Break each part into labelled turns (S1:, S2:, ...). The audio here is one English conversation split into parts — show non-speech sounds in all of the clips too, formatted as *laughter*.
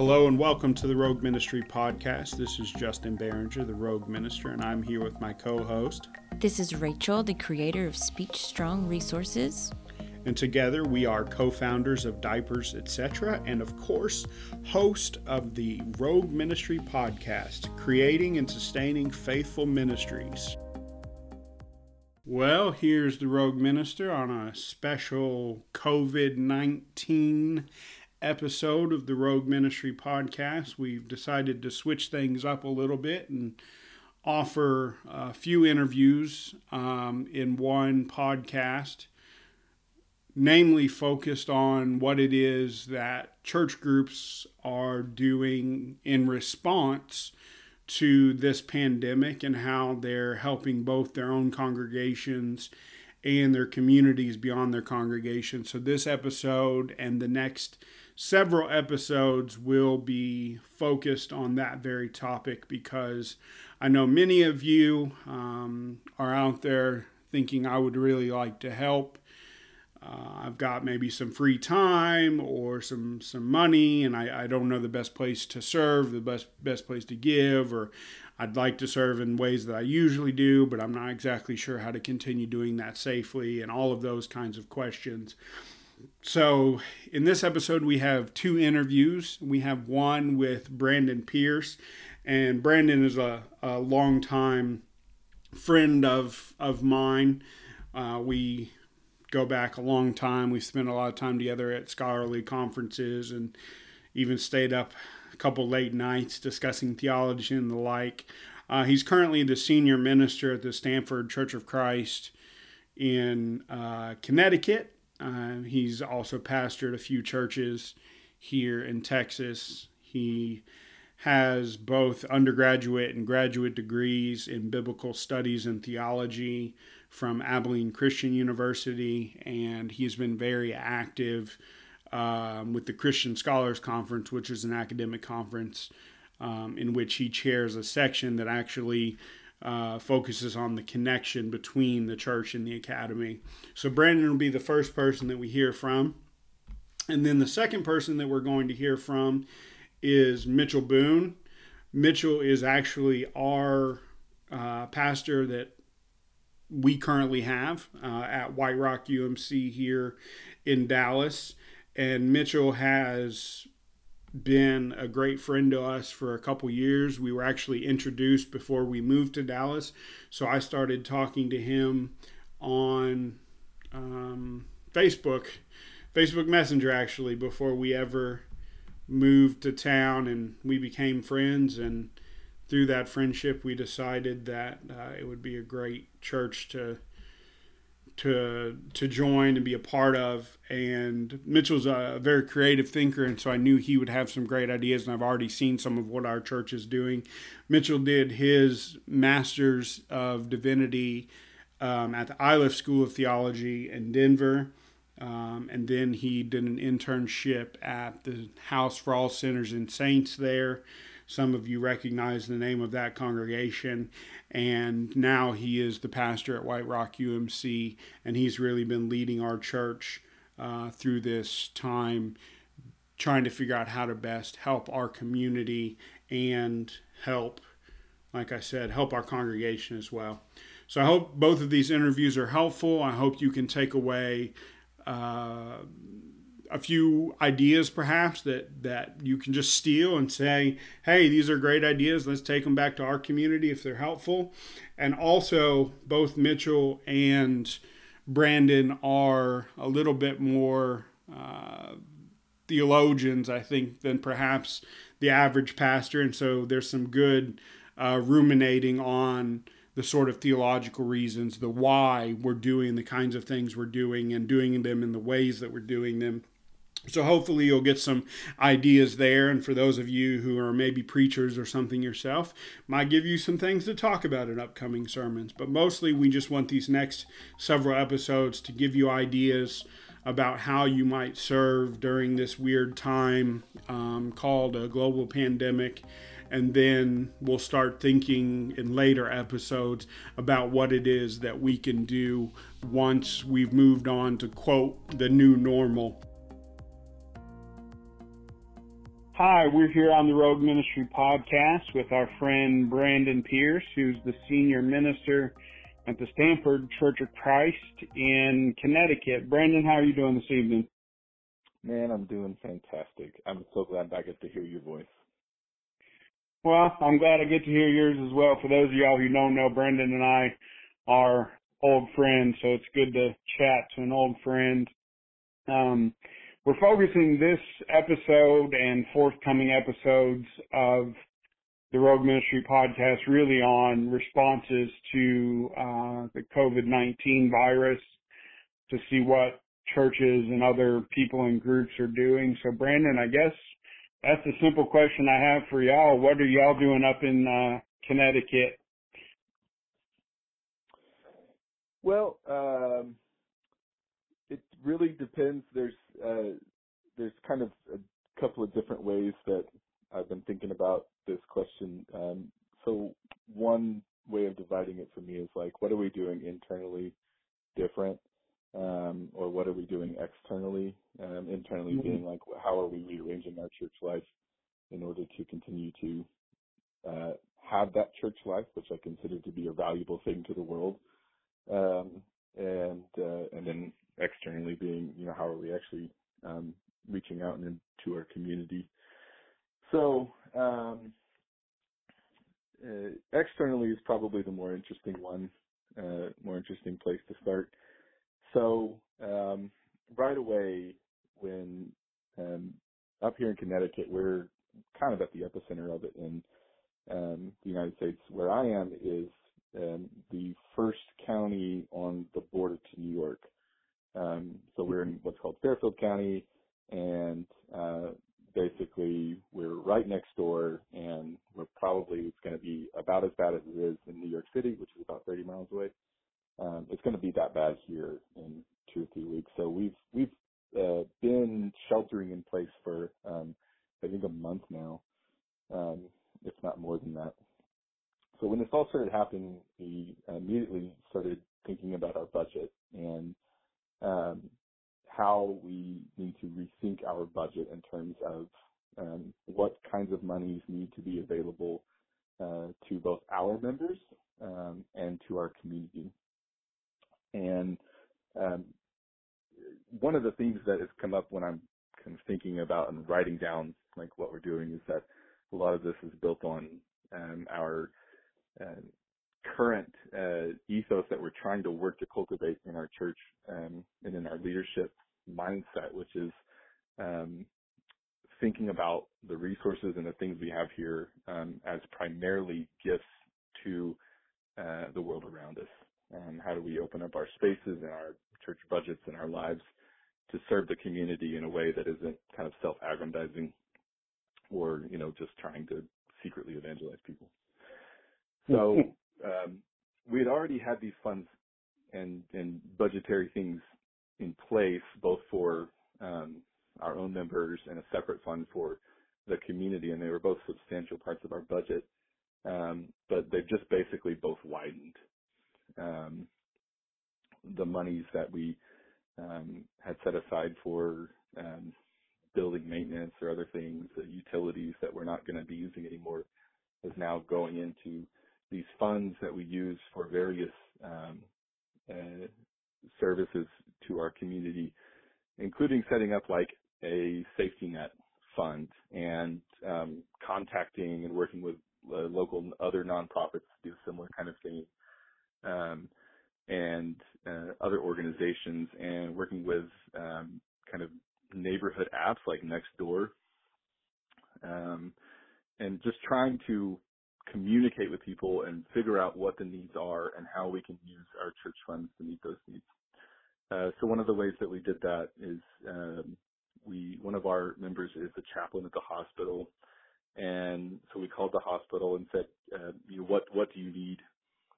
S1: Hello and welcome to the Rogue Ministry podcast. This is Justin Barringer, the Rogue Minister, and I'm here with my co host.
S2: This is Rachel, the creator of Speech Strong Resources.
S1: And together we are co founders of Diapers, etc., and of course, host of the Rogue Ministry podcast, creating and sustaining faithful ministries. Well, here's the Rogue Minister on a special COVID 19 episode of the Rogue Ministry podcast. We've decided to switch things up a little bit and offer a few interviews um, in one podcast, namely focused on what it is that church groups are doing in response to this pandemic and how they're helping both their own congregations and their communities beyond their congregation. So, this episode and the next several episodes will be focused on that very topic because I know many of you um, are out there thinking I would really like to help. Uh, I've got maybe some free time or some some money, and I, I don't know the best place to serve, the best best place to give, or I'd like to serve in ways that I usually do, but I'm not exactly sure how to continue doing that safely, and all of those kinds of questions so in this episode we have two interviews. We have one with brandon pierce and brandon is a, a long time friend of of mine. Uh, we go back a long time. We spent a lot of time together at scholarly conferences and even stayed up a couple late nights discussing theology and the like. Uh, he's currently the senior minister at the stamford church of christ in uh, connecticut uh, he's also pastored a few churches here in Texas. He has both undergraduate and graduate degrees in biblical studies and theology from Abilene Christian University, and he's been very active um, with the Christian Scholars Conference, which is an academic conference um, in which he chairs a section that actually uh, focuses on the connection between the church and the academy. So Brandon will be the first person that we hear from. And then the second person that we're going to hear from is Mitchell Boone. Mitchell is actually our uh, pastor that we currently have uh, at White Rock UMC here in Dallas. And Mitchell has been a great friend to us for a couple years. We were actually introduced before we moved to Dallas, so I started talking to him on um, Facebook, Facebook Messenger actually before we ever moved to town, and we became friends. And through that friendship, we decided that uh, it would be a great church to to to join and be a part of. And Mitchell's a very creative thinker, and so I knew he would have some great ideas. And I've already seen some of what our church is doing. Mitchell did his master's of divinity um, at the Iliff School of Theology in Denver. Um, and then he did an internship at the House for All Sinners and Saints there. Some of you recognize the name of that congregation. And now he is the pastor at White Rock UMC, and he's really been leading our church uh, through this time, trying to figure out how to best help our community and help, like I said, help our congregation as well. So I hope both of these interviews are helpful. I hope you can take away. Uh, a few ideas perhaps that that you can just steal and say hey these are great ideas. Let's take them back to our community if they're helpful. And also both mitchell and brandon are a little bit more uh, theologians i think than perhaps the average pastor. And so there's some good uh, ruminating on the sort of theological reasons, the why we're doing the kinds of things we're doing and doing them in the ways that we're doing them. So hopefully you'll get some ideas there. And for those of you who are maybe preachers or something yourself, might give you some things to talk about in upcoming sermons. But mostly we just want these next several episodes to give you ideas about how you might serve during this weird time um, called a global pandemic. And then we'll start thinking in later episodes about what it is that we can do once we've moved on to quote the new normal.
S3: Hi, we're here on the Rogue Ministry podcast with our friend Brandon Pierce, who's the senior minister at the Stamford Church of Christ in Connecticut. Brandon, how are you doing this evening?
S4: Man, I'm doing fantastic. I'm so glad I get to hear your voice.
S3: Well, I'm glad I get to hear yours as well. For those of y'all who don't know, Brandon and I are old friends, so it's good to chat to an old friend. Um, we're focusing this episode and forthcoming episodes of the Rogue Ministry podcast really on responses to uh, the COVID-19 virus to see what churches and other people and groups are doing. So Brandon, I guess that's a simple question I have for y'all. What are y'all doing up in uh, Connecticut?
S4: Well, um, really depends. There's uh, there's kind of a couple of different ways that I've been thinking about this question. Um, so one way of dividing it for me is like, what are we doing internally different, um, or what are we doing externally? Um, internally mm-hmm. being like, how are we rearranging our church life in order to continue to uh, have that church life, which I consider to be a valuable thing to the world, um, and uh, and then externally being, you know, how are we actually um, reaching out and into our community? So um, uh, externally is probably the more interesting one, uh, more interesting place to start. So um, right away, when um, up here in Connecticut, we're kind of at the epicenter of it in um, the United States. Where I am is um, the first county on the border to New York. Um, so we're in what's called Fairfield County, and uh, basically we're right next door, and we're probably it's going to be about as bad as it is in New York City, which is about 30 miles away. Um, it's going to be that bad here in two or three weeks. So we've we've uh, been sheltering in place for um, I think a month now, um, if not more than that. So when this all started happening, we immediately started thinking about our budget and um, how we need to rethink our budget in terms of um, what kinds of monies need to be available uh, to both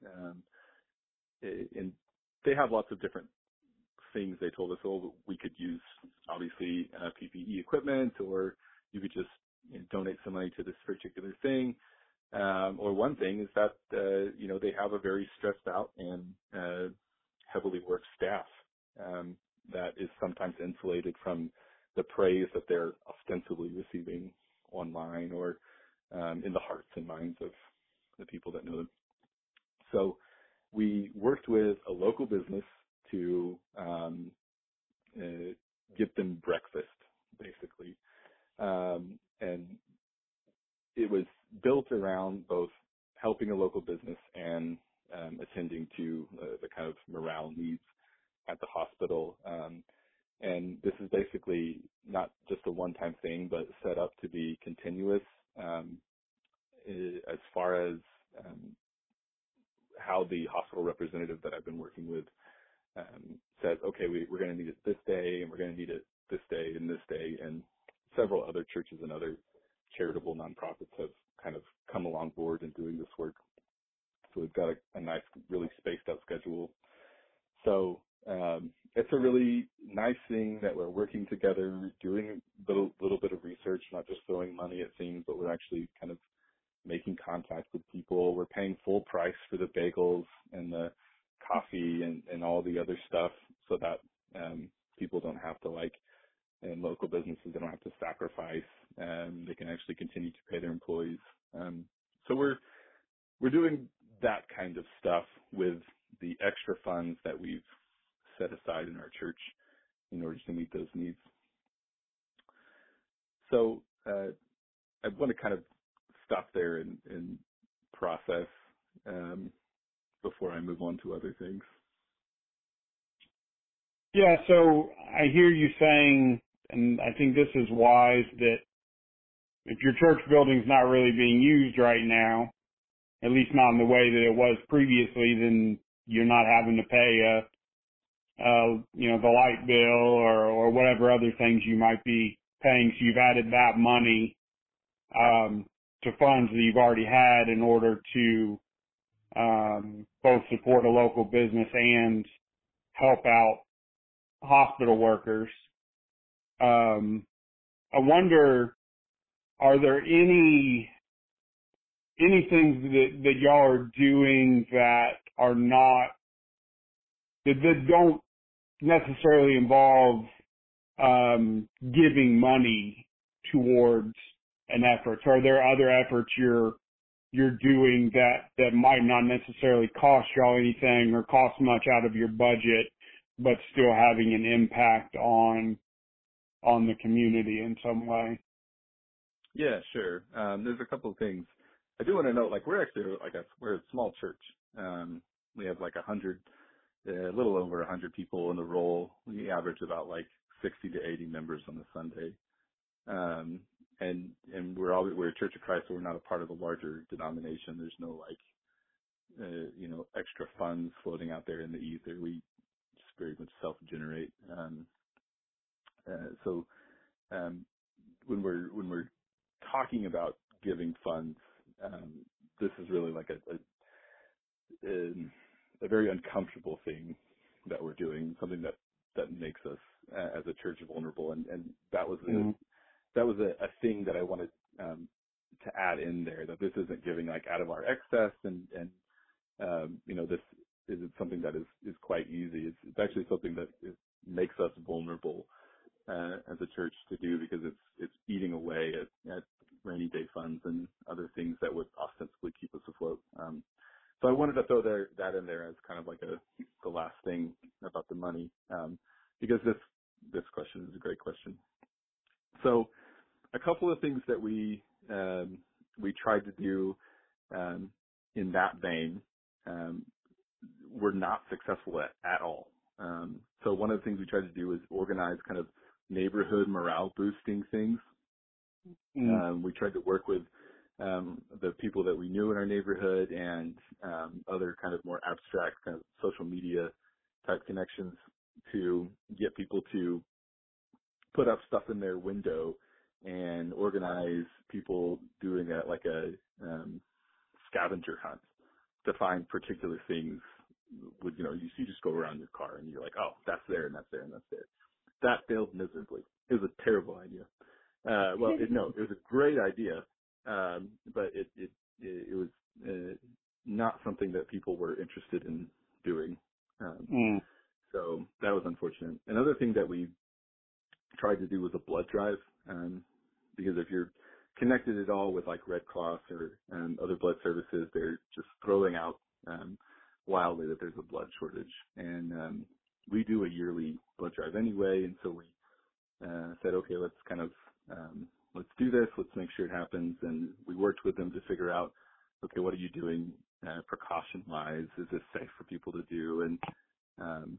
S4: Um, and they have lots of different things. They told us, oh, we could use obviously uh, PPE equipment, or you could just you know, donate some money to this particular thing. Um, or one thing is that, uh, you know, they have a very stressed out and, uh, heavily worked staff, um, that is sometimes insulated from the praise that they're ostensibly receiving online or um, in the hearts and minds of the people that know them. So we worked with a local business to um, uh, get them breakfast, basically, um, and it was built around both helping a local business and um, attending to uh, the kind of morale needs at the hospital. Um, and this is basically not just a one-time thing, but set up to be continuous um, as far as um, how the hospital representative that I've been working with um, says, okay, we, we're going to need it this day, and we're going to need it this day and this day, and several other churches and other charitable nonprofits have kind of come along board in doing this work. So we've got a, a nice, really spaced out schedule. So um, it's a really nice thing that we're working together, doing a little, little bit of research, not just throwing money at things, but we're actually kind of making contact with people. We're paying full price for the bagels and the coffee and, and all the other stuff so that um, people don't have to like, and local businesses, they don't have to sacrifice. Um, they can actually continue to pay their employees. Um, so we're, we're doing that kind of stuff with the extra funds that we've set aside in our church in order to meet those needs. So uh, I want to kind of stop there and, and process um, before I move on to other things.
S1: Yeah, so I hear you saying, and I think this is wise, that if your church building's not really being used right now, at least not in the way that it was previously, then you're not having to pay a, uh, you know, the light bill or, or whatever other things you might be paying. So you've added that money, um, to funds that you've already had in order to, um, both support a local business and help out hospital workers. Um, I wonder, are there any any things that that y'all are doing that are not that, that don't necessarily involve um, giving money towards an effort? So are there other efforts you're you're doing that might not necessarily cost y'all anything or cost much out of your budget, but still having an impact on on the community in some way?
S4: Yeah, sure. Um, there's a couple of things. I do want to note, like we're actually like a we're a small church. Um, we have like a hundred, a little over a hundred people in the role. We average about like 60 to 80 members on a Sunday. Um, and and we're all we're a Church of Christ, so we're not a part of a larger denomination. There's no like, uh, you know, extra funds floating out there in the ether. We just very much self-generate. Um, uh, so um, when we're when we're talking about giving funds, um, this is really like a, a, a very uncomfortable thing that we're doing, something that that makes us uh, as a church vulnerable, and and that was mm-hmm. That was a, a thing that I wanted um, to add in there that this isn't giving like out of our excess, and and um, you know this isn't something that is is quite easy. It's it's actually something that is, makes us vulnerable uh, as a church to do because it's it's eating away at, at rainy day funds and other things that would ostensibly keep us afloat. Um, so I wanted to throw there, that in there as kind of like a the last thing about the money um, because this this question is a great question. So a couple of things that we um, we tried to do um, in that vein um, were not successful at, at all. Um, so one of the things we tried to do was organize kind of neighborhood morale boosting things. Mm. Um, we tried to work with um, the people that we knew in our neighborhood and um, other kind of more abstract kind of social media type connections to get people to put up stuff in their window and organize people doing a, like a um, scavenger hunt to find particular things. Would you know, you, you just go around your car and you're like, oh, that's there and that's there and that's there. That failed miserably. It was a terrible idea. Uh, well, it, no, *laughs* it was a great idea, um, but it it it, was uh, not something that people were interested in doing. Um, mm. So that was unfortunate. Another thing that we tried to do was a blood drive, um, because if you're connected at all with like Red Cross or um, other blood services, they're just throwing out um, wildly that there's a blood shortage. And um, we do a yearly blood drive anyway, and so we uh, said, okay, let's kind of um, let's do this. Let's make sure it happens. And we worked with them to figure out, okay, what are you doing uh, precaution wise? Is this safe for people to do? And um,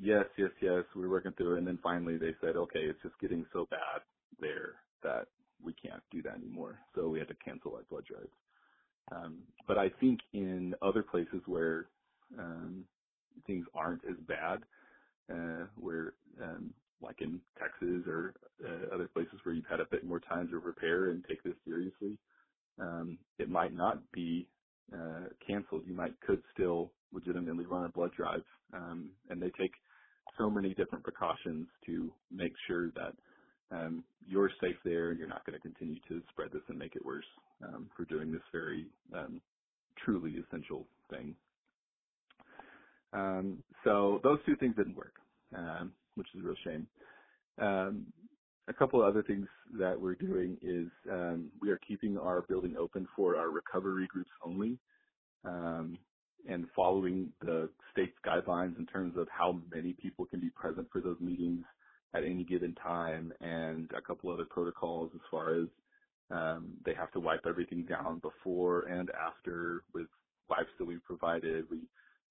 S4: yes, yes, yes, we were working through it. And then finally they said, okay, it's just getting so bad there that we can't do that anymore. So we had to cancel our blood drives. Um, but I think in other places where um, things aren't as bad, uh, where um, like in Texas or uh, other places where you've had a bit more time to prepare and take this seriously, um, it might not be uh, canceled. You might could still legitimately run a blood drive, um, and they take so many different precautions to make sure that um, you're safe there and you're not going to continue to spread this and make it worse um, for doing this very um, truly essential thing. Um, so those two things didn't work, um, which is a real shame. Um, a couple of other things that we're doing is we are keeping our building open for our recovery groups only and following the state's guidelines in terms of how many people can be present for those meetings at any given time and a couple other protocols as far as um, they have to wipe everything down before and after with wipes that we've provided. We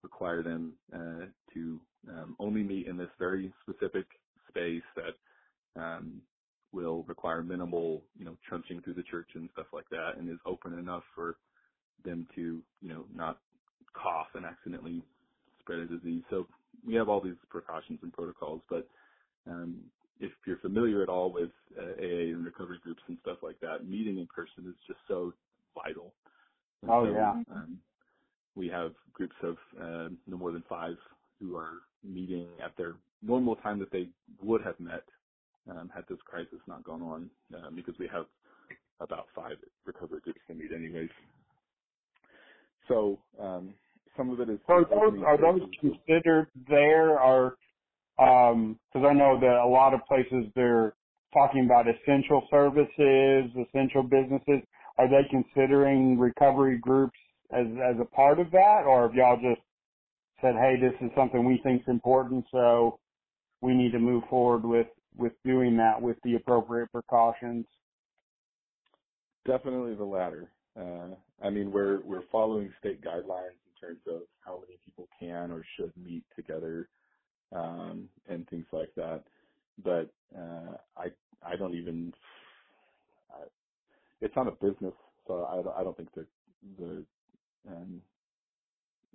S4: require them uh, to um, only meet in this very specific space that um, will require minimal, you know, trunching through the church and stuff like that, and is open enough for them to, you know, not cough and accidentally spread a disease. So we have all these precautions and protocols, but um, if you're familiar at all with uh, AA and recovery groups and stuff like that, meeting in person is just so vital.
S1: And oh so, yeah.
S4: Um, we have groups of uh, no more than five who are meeting at their normal time that they would have met um, had this crisis not gone on, um, because we have about five recovery groups to meet anyways. So um, some of it is.
S1: are those, are those considered there? Are because um, I know that a lot of places they're talking about essential services, essential businesses. Are they considering recovery groups as as a part of that, or have y'all just said, "Hey, this is something we think is important, so we need to move forward with with doing that with the appropriate precautions"?
S4: Definitely the latter. Uh, I mean, we're we're following state guidelines in terms of how many people can or should meet together um, and things like that. But uh, I I don't even. I, it's not a business, so I, I don't think the the um,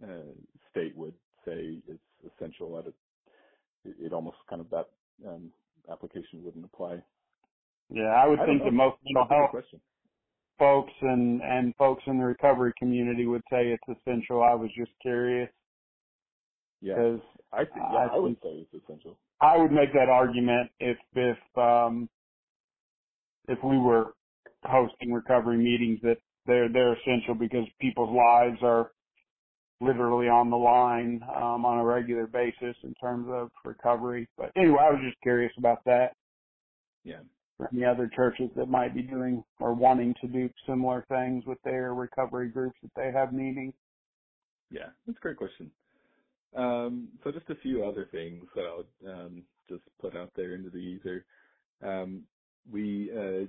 S4: uh, state would say it's essential. That it, it almost kind of that um, application wouldn't apply.
S1: Yeah, I would I think that most mental health folks and and folks in the recovery community would say it's essential. I was just curious.
S4: Yeah, because I think yeah, I, I would say it's essential.
S1: I would make that argument if if um if we were hosting recovery meetings that they're they're essential because people's lives are literally on the line um, on a regular basis in terms of recovery. But anyway, I was just curious about that.
S4: Yeah.
S1: For any other churches that might be doing or wanting to do similar things with their recovery groups that they have meetings.
S4: Yeah, that's a great question. Um, so just a few other things that I'll um, just put out there into the ether. Um, we, uh,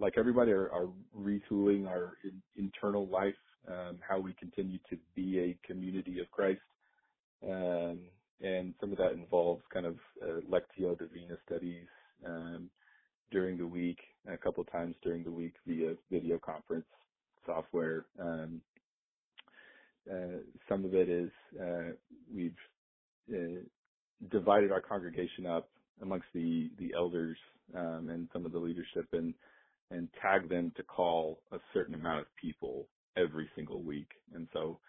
S4: like everybody, are, are retooling our in, internal life, um, how we continue to be a community of Christ. Um, and some of that involves kind of uh, Lectio Divina studies um, during the week, a couple of times during the week via video conference software. Um, uh, some of it is uh, we've uh, divided our congregation up amongst the the elders um, and some of the leadership and and tag them to call a certain amount of people every single week. And so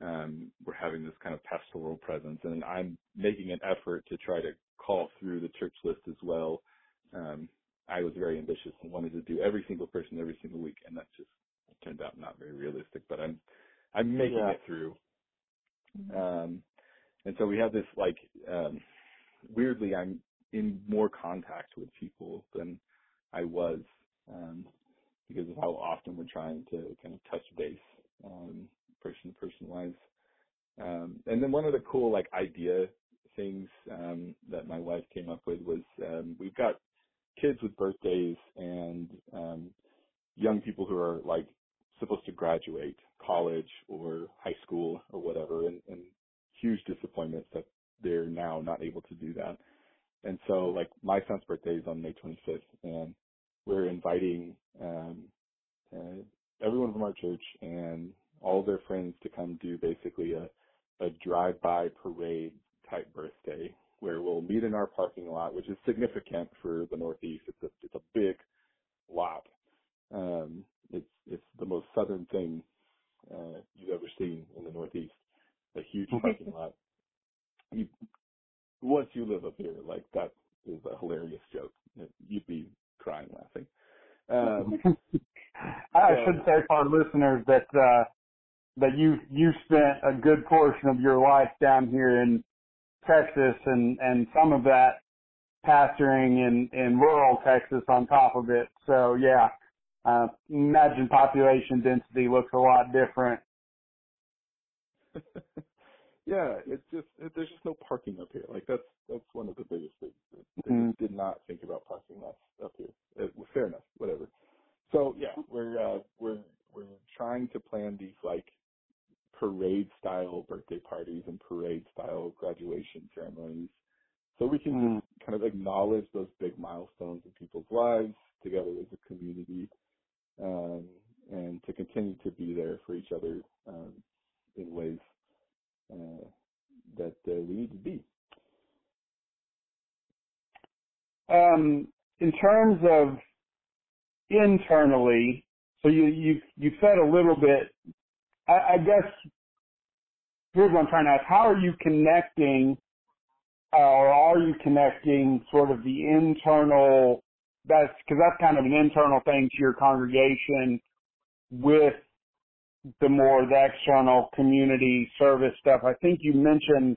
S4: um, we're having this kind of pastoral presence, and I'm making an effort to try to call through the church list as well. Um, I was very ambitious and wanted to do every single person every single week, and that just turned out not very realistic. But I'm I'm making yeah. it through. Mm-hmm. Um, and so we have this I'm in more contact with people than I was um, because of how often we're trying to kind of touch base um, person to person wise. Um, and then one of the cool like idea things um, that my wife came up with was um, we've got kids with birthdays and um, young people who are like supposed to graduate college or high school or whatever, and, and huge disappointments that they're now not able to do that. And so, like, my son's birthday is on May 25th, and we're inviting um, uh, everyone from our church and all their friends to come do basically a, a drive-by parade type birthday where we'll meet in our parking lot, which is significant for the Northeast. It's a it's a big lot. Um, it's it's the most southern thing uh, you've ever seen in the Northeast. A huge parking lot. You, once you live up here, like that is a hilarious joke. You'd be crying laughing. Um,
S1: I should say for our listeners that uh, that you you spent a good portion of your life down here in Texas and and some of that pastoring in in rural Texas on top of it. So yeah, uh, imagine population density looks a lot different. *laughs*
S4: yeah, it's just it, there's just no parking up here. Like that's that's one of the biggest things. They mm. did not think about parking lots up here. It, fair enough, whatever. So yeah, we're uh, we're we're trying to plan these like parade style birthday parties and parade style graduation ceremonies. So we can mm. just kind of acknowledge those big milestones in people's lives together as a community, um, and to continue to be there for each other um, in ways uh, that uh, we need to be.
S1: Um, in terms of internally, so you you you said a little bit I, I guess here's what I'm trying to ask: How are you connecting, uh, or are you connecting sort of the internal? That's because that's kind of an internal thing to your congregation with the more the external community service stuff. I think you mentioned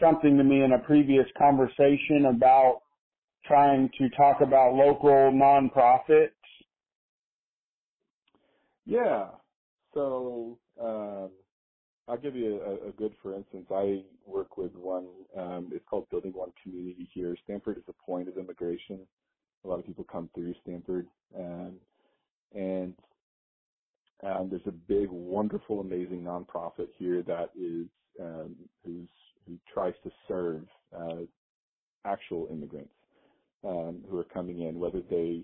S1: something to me in a previous conversation about trying to talk about local nonprofits.
S4: Yeah. So um, I'll give you a, a, good for instance. I work with one. Um, it's called Building One Community here. Stamford is a point of immigration. A lot of people come through Stamford, um, and um, there's a big, wonderful, amazing nonprofit here that is um, who's who tries to serve uh, actual immigrants um, who are coming in, whether they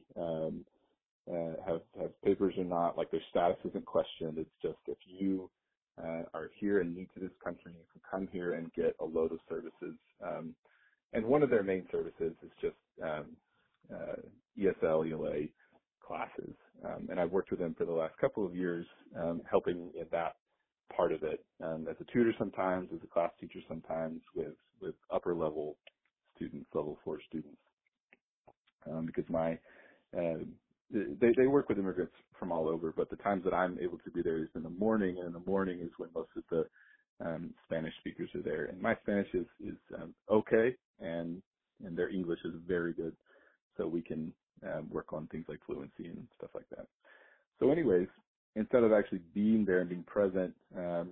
S4: uh, have have papers or not. Like their status isn't questioned. It's just if you uh, are here and new to this country, you can come here and get a load of services. Um, and one of their main services is just um, uh, ESL, ELA classes. Um, and I've worked with them for the last couple of years, um, helping in that part of it um, as a tutor sometimes, as a class teacher sometimes, with with upper level students, level four students, um, because my uh, they they work with immigrants from all over, but the times that I'm able to be there is in the morning, and in the morning is when most of the um, Spanish speakers are there. And my Spanish is is um, okay, and and their English is very good, so we can um, work on things like fluency and stuff like that. So, anyways, instead of actually being there and being present, um,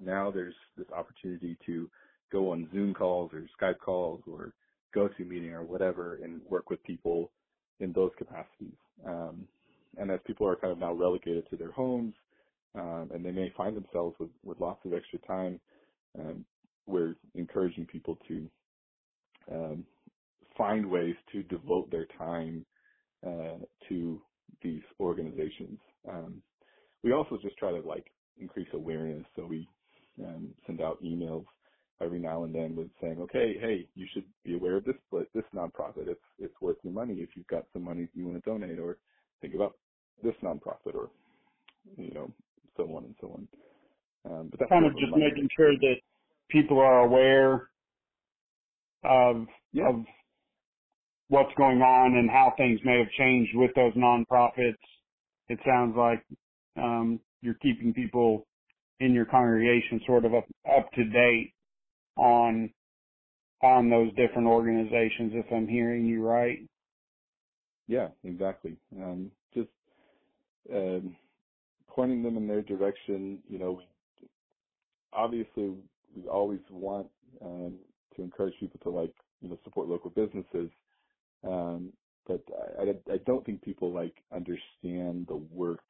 S4: now there's this opportunity to go on Zoom calls or Skype calls or go to GoToMeeting or whatever and work with people in those capacities. Um, and as people are kind of now relegated to their homes, um, and they may find themselves with, with lots of extra time, um, we're encouraging people to um, find ways to devote their time uh, to these organizations. Um, we also just try to like increase awareness, so we um, send out emails every now and then with saying, okay, hey, you should be aware of this, this nonprofit, it's it's worth your money if you've got some money you want to donate, or think about this nonprofit, or you know, so on and so on. Um, but that's
S1: kind of just making sure that people are aware of yeah. of what's going on and how things may have changed with those nonprofits. It sounds like um, you're keeping people in your congregation sort of up, up to date on on those different organizations if I'm hearing you right.
S4: Yeah, exactly. Um, pointing them in their direction. You know, we obviously we always want um, to encourage people to like you know support local businesses, um, but I, I, I don't think people like understand the work,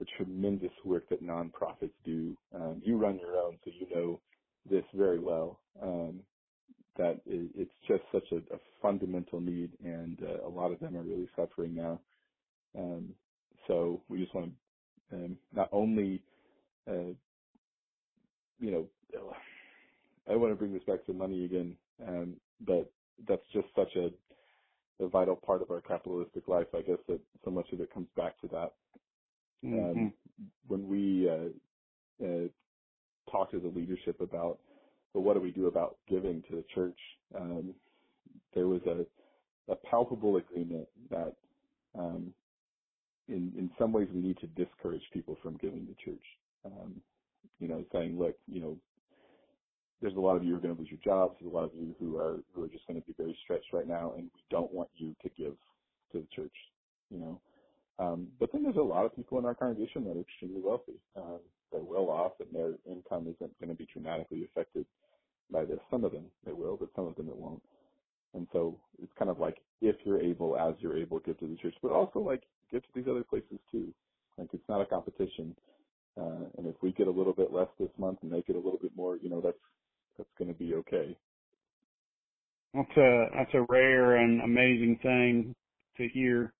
S4: the tremendous work that nonprofits do. Um, you run your own, so you know this very well. Um, that it's just such a, a fundamental need, and uh, a lot of them are really suffering now. Um, so we just want to um, not only, uh, you know, *sighs* I want to bring this back to money again, um, but that's just such a, a vital part of our capitalistic life. I guess that so much of it comes back to that.
S1: Mm-hmm.
S4: Um, when we uh, uh, talk to the leadership about but what do we do about giving to the church? Um, there was a, a palpable agreement that um, in in some ways we need to discourage people from giving to church. Um, you know, saying, look, you know, there's a lot of you who are going to lose your jobs. There's a lot of you who are who are just going to be very stretched right now, and we don't want you to give to the church. You know, um, but then there's a lot of people in our congregation that are extremely wealthy. Um, they're well off, and their income isn't going to be dramatically affected by this. Some of them it will, but some of them it won't. And so it's kind of like if you're able, as you're able, give to the church, but also like give to these other places too. Like it's not a competition. Uh, and if we get a little bit less this month and they get a little bit more, you know, that's that's going to be okay.
S1: That's a that's a rare and amazing thing to hear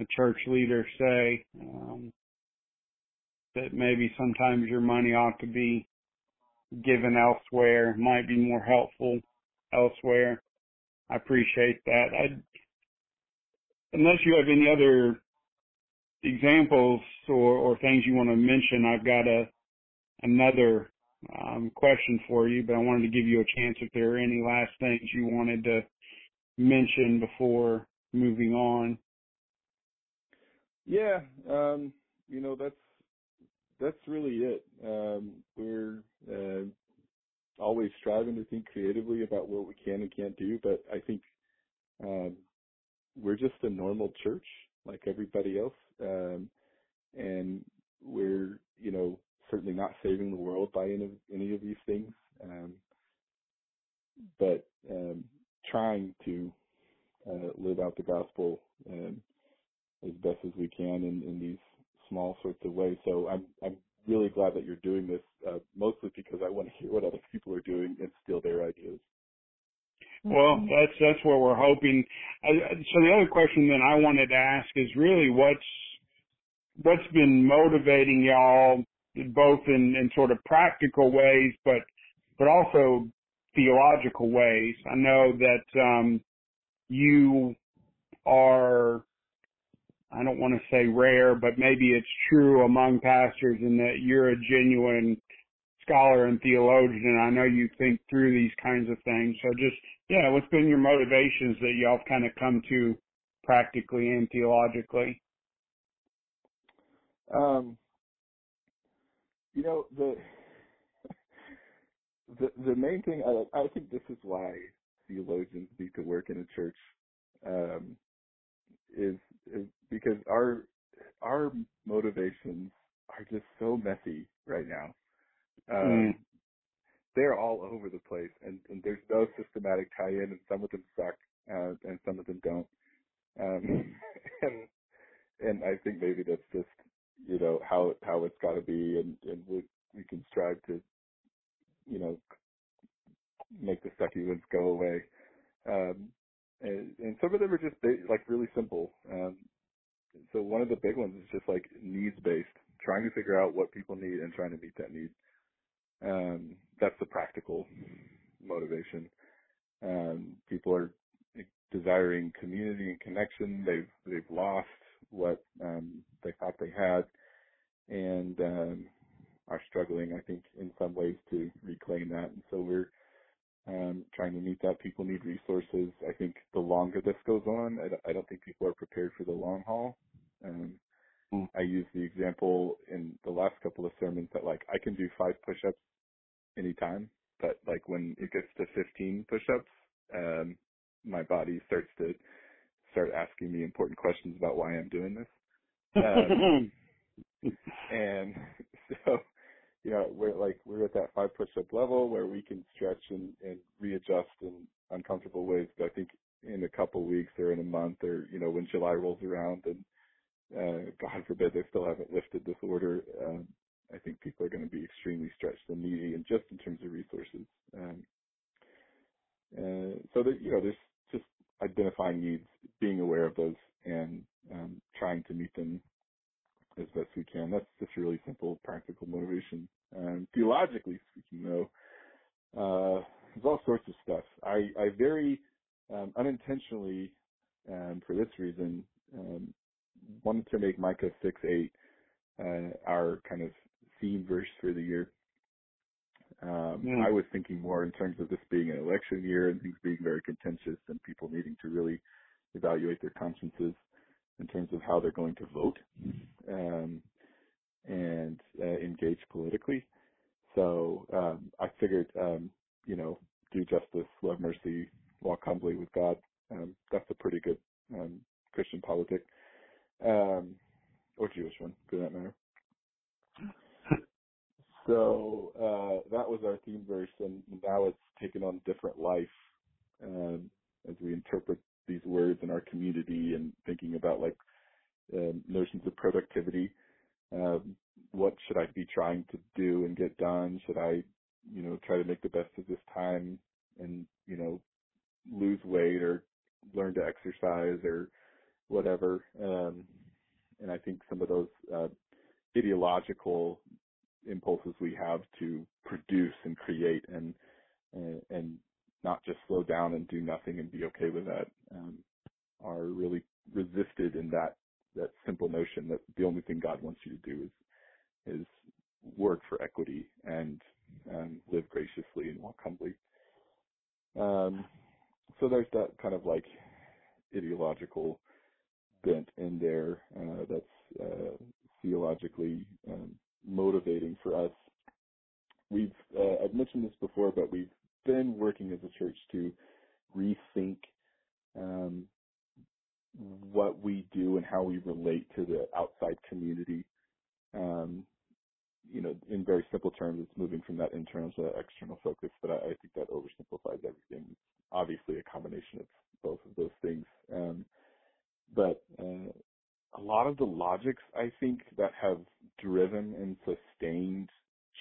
S1: a church leader say. Um, that maybe sometimes your money ought to be given elsewhere might be more helpful elsewhere. I appreciate that. I, unless you have any other examples or, or things you want to mention, I've got a another um, question for you, but I wanted to give you a chance if there are any last things you wanted to mention before moving on.
S4: Yeah, um, you know that's that's really it. Um, we're uh, always striving to think creatively about what we can and can't do, but I think um, we're just a normal church like everybody else, um, and we're you know certainly not saving the world by any of, any of these things, um, but um, trying to uh, live out the gospel um, as best as we can in, in these small sorts of ways. So I'm I'm really glad that you're doing this, uh, mostly because I want to hear what other people are doing and steal their ideas.
S1: Well, that's that's what we're hoping. Uh, so the other question that I wanted to ask is really what's what's been motivating y'all both in, in sort of practical ways, but but also theological ways. I know that um, you are I don't want to say rare, but maybe it's true among pastors in that you're a genuine scholar and theologian. And I know you think through these kinds of things. So just, yeah, what's been your motivations that y'all kind of come to practically and theologically?
S4: Um, you know, the, the, the main thing, I, I think this is why theologians need to work in a church. Um, is, is because our our motivations are just so messy right now. Um, mm. They're all over the place, and, and there's no systematic tie-in, and some of them suck, uh, and some of them don't. Um, *laughs* and and I think maybe that's just you know how how it's got to be, and and we we can strive to you know make the sucky ones go away. Um, and, and some of them are just like really simple. Um, so one of the big ones is just like needs based, trying to figure out what people need and trying to meet that need. Um, that's the practical motivation. Um, people are desiring community and connection. They've they've lost what um, they thought they had, and um, are struggling, I think, in some ways to reclaim that. And so we're um, trying to meet that. People need resources. I think the longer this goes on, I, I don't think people are prepared for the long haul. Um, mm. I use the example in the last couple of sermons that like I can do five push-ups anytime, but like when it gets to 15 push-ups, um, my body starts to start asking me important questions about why I'm doing this. Um, *laughs* and *laughs* so, you know, we're like we're at that five push-up level where we can stretch and, and readjust in uncomfortable ways. But I think in a couple weeks or in a month or you know when July rolls around and uh, God forbid they still haven't lifted this order, um, I think people are going to be extremely stretched and needy, and just in terms of resources. Um, uh, so that you know, there's just identifying needs, being aware of those, and um, trying to meet them as best we can. That's just really simple, practical motivation. Um, theologically speaking, though, uh, there's all sorts of stuff. I, I very um, unintentionally, um, for this reason, um, wanted to make Micah 6 8 uh, our kind of theme verse for the year. Um, mm. I was thinking more in terms of this being an election year and things being very contentious and people needing to really evaluate their consciences in terms of how they're going to vote um, and uh, engage politically. So um, I figured, um, you know, do justice, love mercy, walk humbly with God. Um, that's a pretty good um, Christian politic, um, or Jewish one, for that matter. so uh, that was our theme verse, and now it's taken on different life um, as we interpret these words in our community and thinking about like um, notions of productivity. Um, what should I be trying to do and get done? Should I, you know, try to make the best of this time and, you know, lose weight or learn to exercise or whatever? Um, and I think some of those uh, ideological impulses we have to produce and create and, and, and not just slow down and do nothing and be okay with that um, are really resisted in that that simple notion that the only thing God wants you to do is is work for equity and um, live graciously and walk humbly. Um, so there's that kind of like ideological bent in there uh, that's uh, theologically um, motivating for us. We've uh, I've mentioned this before, but we've been working as a church to rethink um, what we do and how we relate to the outside community. Um, you know, in very simple terms, it's moving from that internal to that external focus, but I, I think that oversimplifies everything. It's obviously a combination of both of those things. Um, but uh, a lot of the logics, I think, that have driven and sustained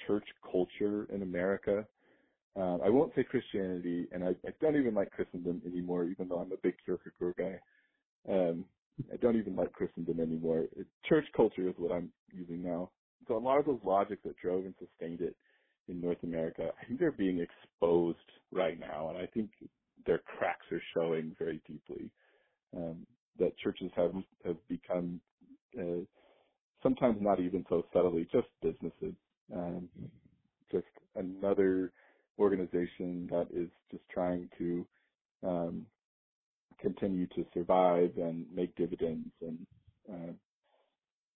S4: church culture in America um, I won't say Christianity, and I, I don't even like Christendom anymore, even though I'm a big Kierkegaard guy. Um, I don't even like Christendom anymore. Church culture is what I'm using now. So a lot of those logics that drove and sustained it in North America, I think they're being exposed right now, and I think their cracks are showing very deeply. Um, that churches have have become sometimes not even so subtly just businesses, um, just another organization that is just trying to um, continue to survive and make dividends and uh,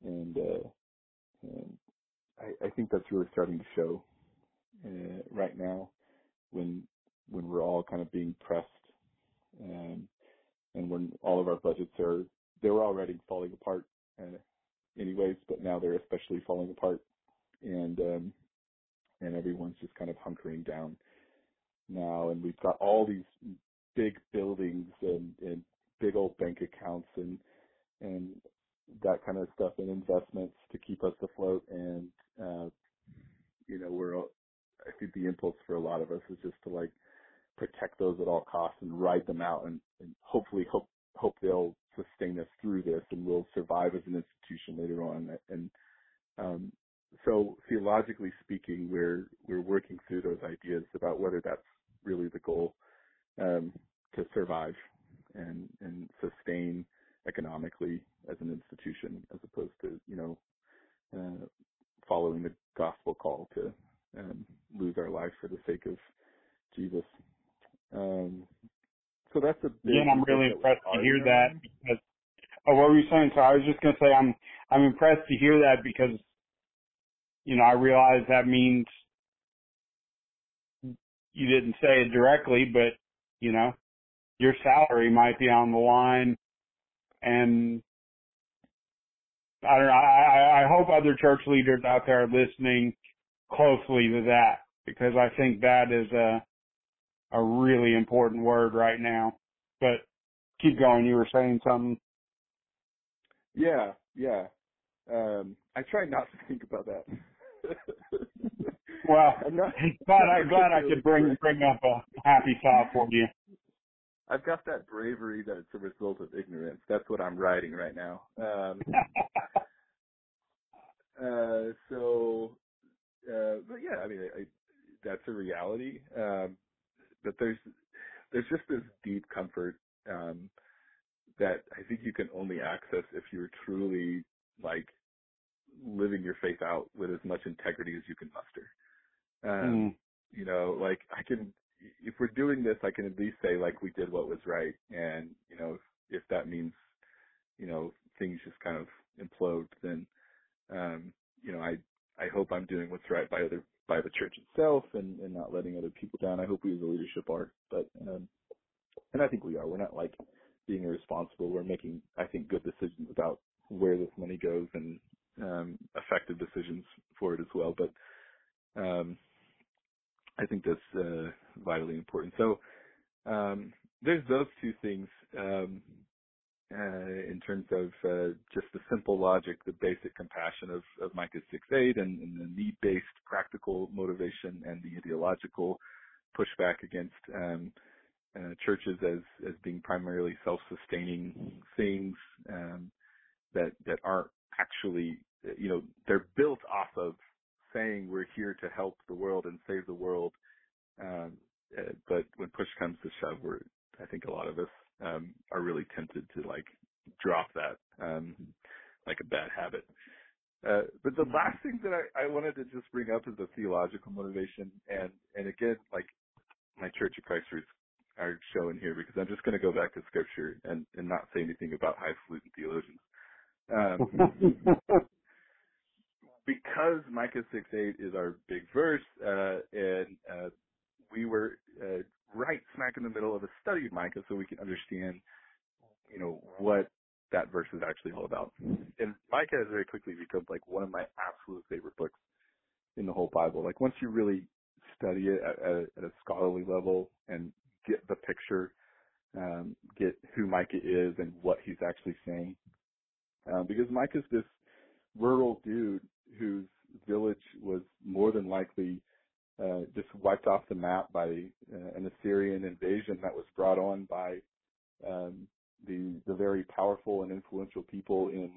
S4: and, uh, and I, I, think that's really starting to show uh, right now when when we're all kind of being pressed and and when all of our budgets are they were already falling apart anyways but now they're especially falling apart and um, and everyone's just kind of hunkering down now, and we've got all these big buildings and, and big old bank accounts and and that kind of stuff and investments to keep us afloat. And uh, you know, we're I think the impulse for a lot of us is just to like protect those at all costs and ride them out and, and hopefully hope hope they'll sustain us through this and we'll survive as an institution later on. And um, so theologically speaking, we're we're working through those ideas about whether that's really the goal um, to survive and and sustain economically as an institution, as opposed to you know uh, following the gospel call to um, lose our life for the sake of Jesus. Um, so that's a big.
S1: Again, I'm really impressed to hear that because. Oh, what were you saying? So I was just going to say I'm I'm impressed to hear that because you know, I realize that means you didn't say it directly, but you know, your salary might be on the line and I don't know. I, I hope other church leaders out there are listening closely to that because I think that is a a really important word right now. But keep going. You were saying something.
S4: Yeah, yeah. Um, I try not to think about that.
S1: well, *laughs* I'm not, glad I'm *laughs* glad I could bring bring up a happy thought for you.
S4: I've got that bravery that's a result of ignorance. That's what I'm writing right now. Um, *laughs* uh, so, uh, but yeah, I mean, I, I, that's a reality. Um, but there's there's just this deep comfort um, that I think you can only access if you're truly like living your faith out with as much integrity as you can muster. Um, mm. You know, like I can if we're doing this, I can at least say like we did what was right, and you know, if, if that means, you know, things just kind of implode, then, um, you know, I I hope I'm doing what's right by other by the church itself and and not letting other people down. I hope we as a leadership are, but um, and I think we are. We're not like being irresponsible. We're making I think good decisions about where this money goes and um, effective decisions for it as well. But um, I think that's uh, vitally important. So um, there's those two things um, uh, in terms of uh, just the simple logic, the basic compassion of, of Micah 6.8 and, and the need-based practical motivation and the ideological pushback against um, uh, churches as, as being primarily self-sustaining things um, that that aren't actually, you know, they're built off of saying we're here to help the world and save the world. Um, uh, but when push comes to shove, we're, I think a lot of us, um, are really tempted to like drop that, um, like a bad habit. Uh, but the mm-hmm. last thing that I, I wanted to just bring up is the theological motivation. And, and again, like my Church of Christ roots are showing here because I'm just going to go back to scripture and, and not say anything about highfalutin theologians. Um, *laughs* because Micah six eight is our big verse, uh, and uh, we were uh, right smack in the middle of a study of Micah so we can understand, you know, what that verse is actually all about. And Micah has very quickly become like one of my absolute favorite books in the whole Bible. Like once you really study it at, at, at a scholarly level and get the picture, um, get who Micah is and what he's actually saying. Um, because Micah's this rural dude whose village was more than likely uh, just wiped off the map by uh, an Assyrian invasion that was brought on by um, the the very powerful and influential people in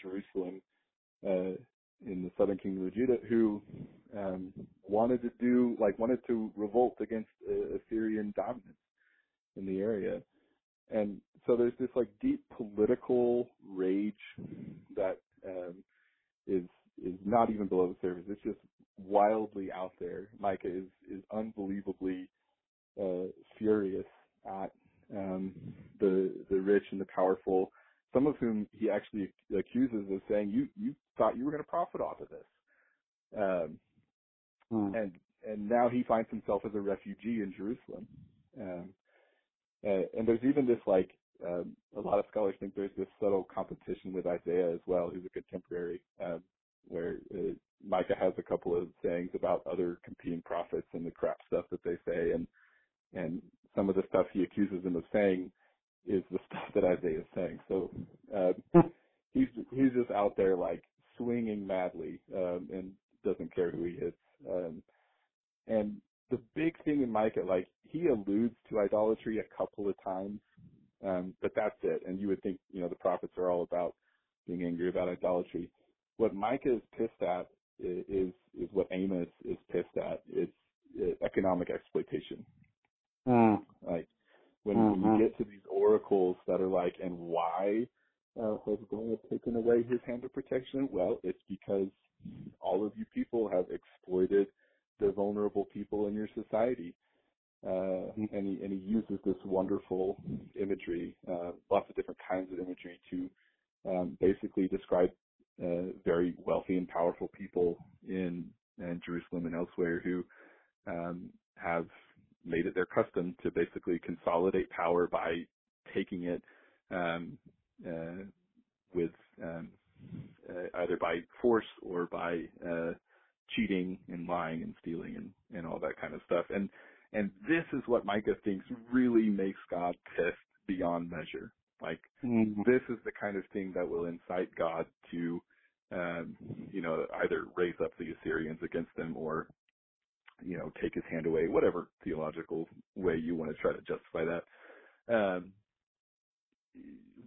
S4: Jerusalem uh, in the southern kingdom of Judah who um, wanted to do like wanted to revolt against uh, Assyrian dominance in the area. And so there's this like deep political rage that um, is is not even below the surface. It's just wildly out there. Micah is is unbelievably uh, furious at um, the the rich and the powerful, some of whom he actually accuses of saying, "You you thought you were going to profit off of this," um, hmm. and and now he finds himself as a refugee in Jerusalem. Um, and, and there's even this like um, a lot of scholars think there's this subtle competition with Isaiah as well, who's a contemporary. Um, where uh, Micah has a couple of sayings about other competing prophets and the crap stuff that they say, and and some of the stuff he accuses them of saying is the *laughs* stuff that Isaiah is saying. So uh, *laughs* he's he's just out there like swinging madly um, and doesn't care who he hits. Um, and the big thing in Micah, like he alludes to idolatry a couple of times, um, but that's it. And you would think, you know, the prophets are all about being angry about idolatry what Micah is pissed at is is what Amos is pissed at. It's uh, economic exploitation. Mm. Like when, mm-hmm. when you get to these oracles that are like, and why uh, has God taken away His hand of protection? Well, it's because all of you people have exploited the vulnerable people in your society. Uh, mm-hmm. and he and he uses this wonderful imagery, uh, lots of different kinds of imagery to um, basically describe uh, very wealthy and powerful people in, in Jerusalem and elsewhere who um, have made it their custom to basically consolidate power by taking it um, uh, with um, uh, either by force or by uh, cheating and lying and stealing and, and all that kind of stuff. And and this is what Micah thinks really makes God pissed beyond measure. Like
S1: Mm-hmm.
S4: this is the kind of thing that will incite God to, um, you know, either raise up the Assyrians against them or, you know, take his hand away, whatever theological way you want to try to justify that. Um,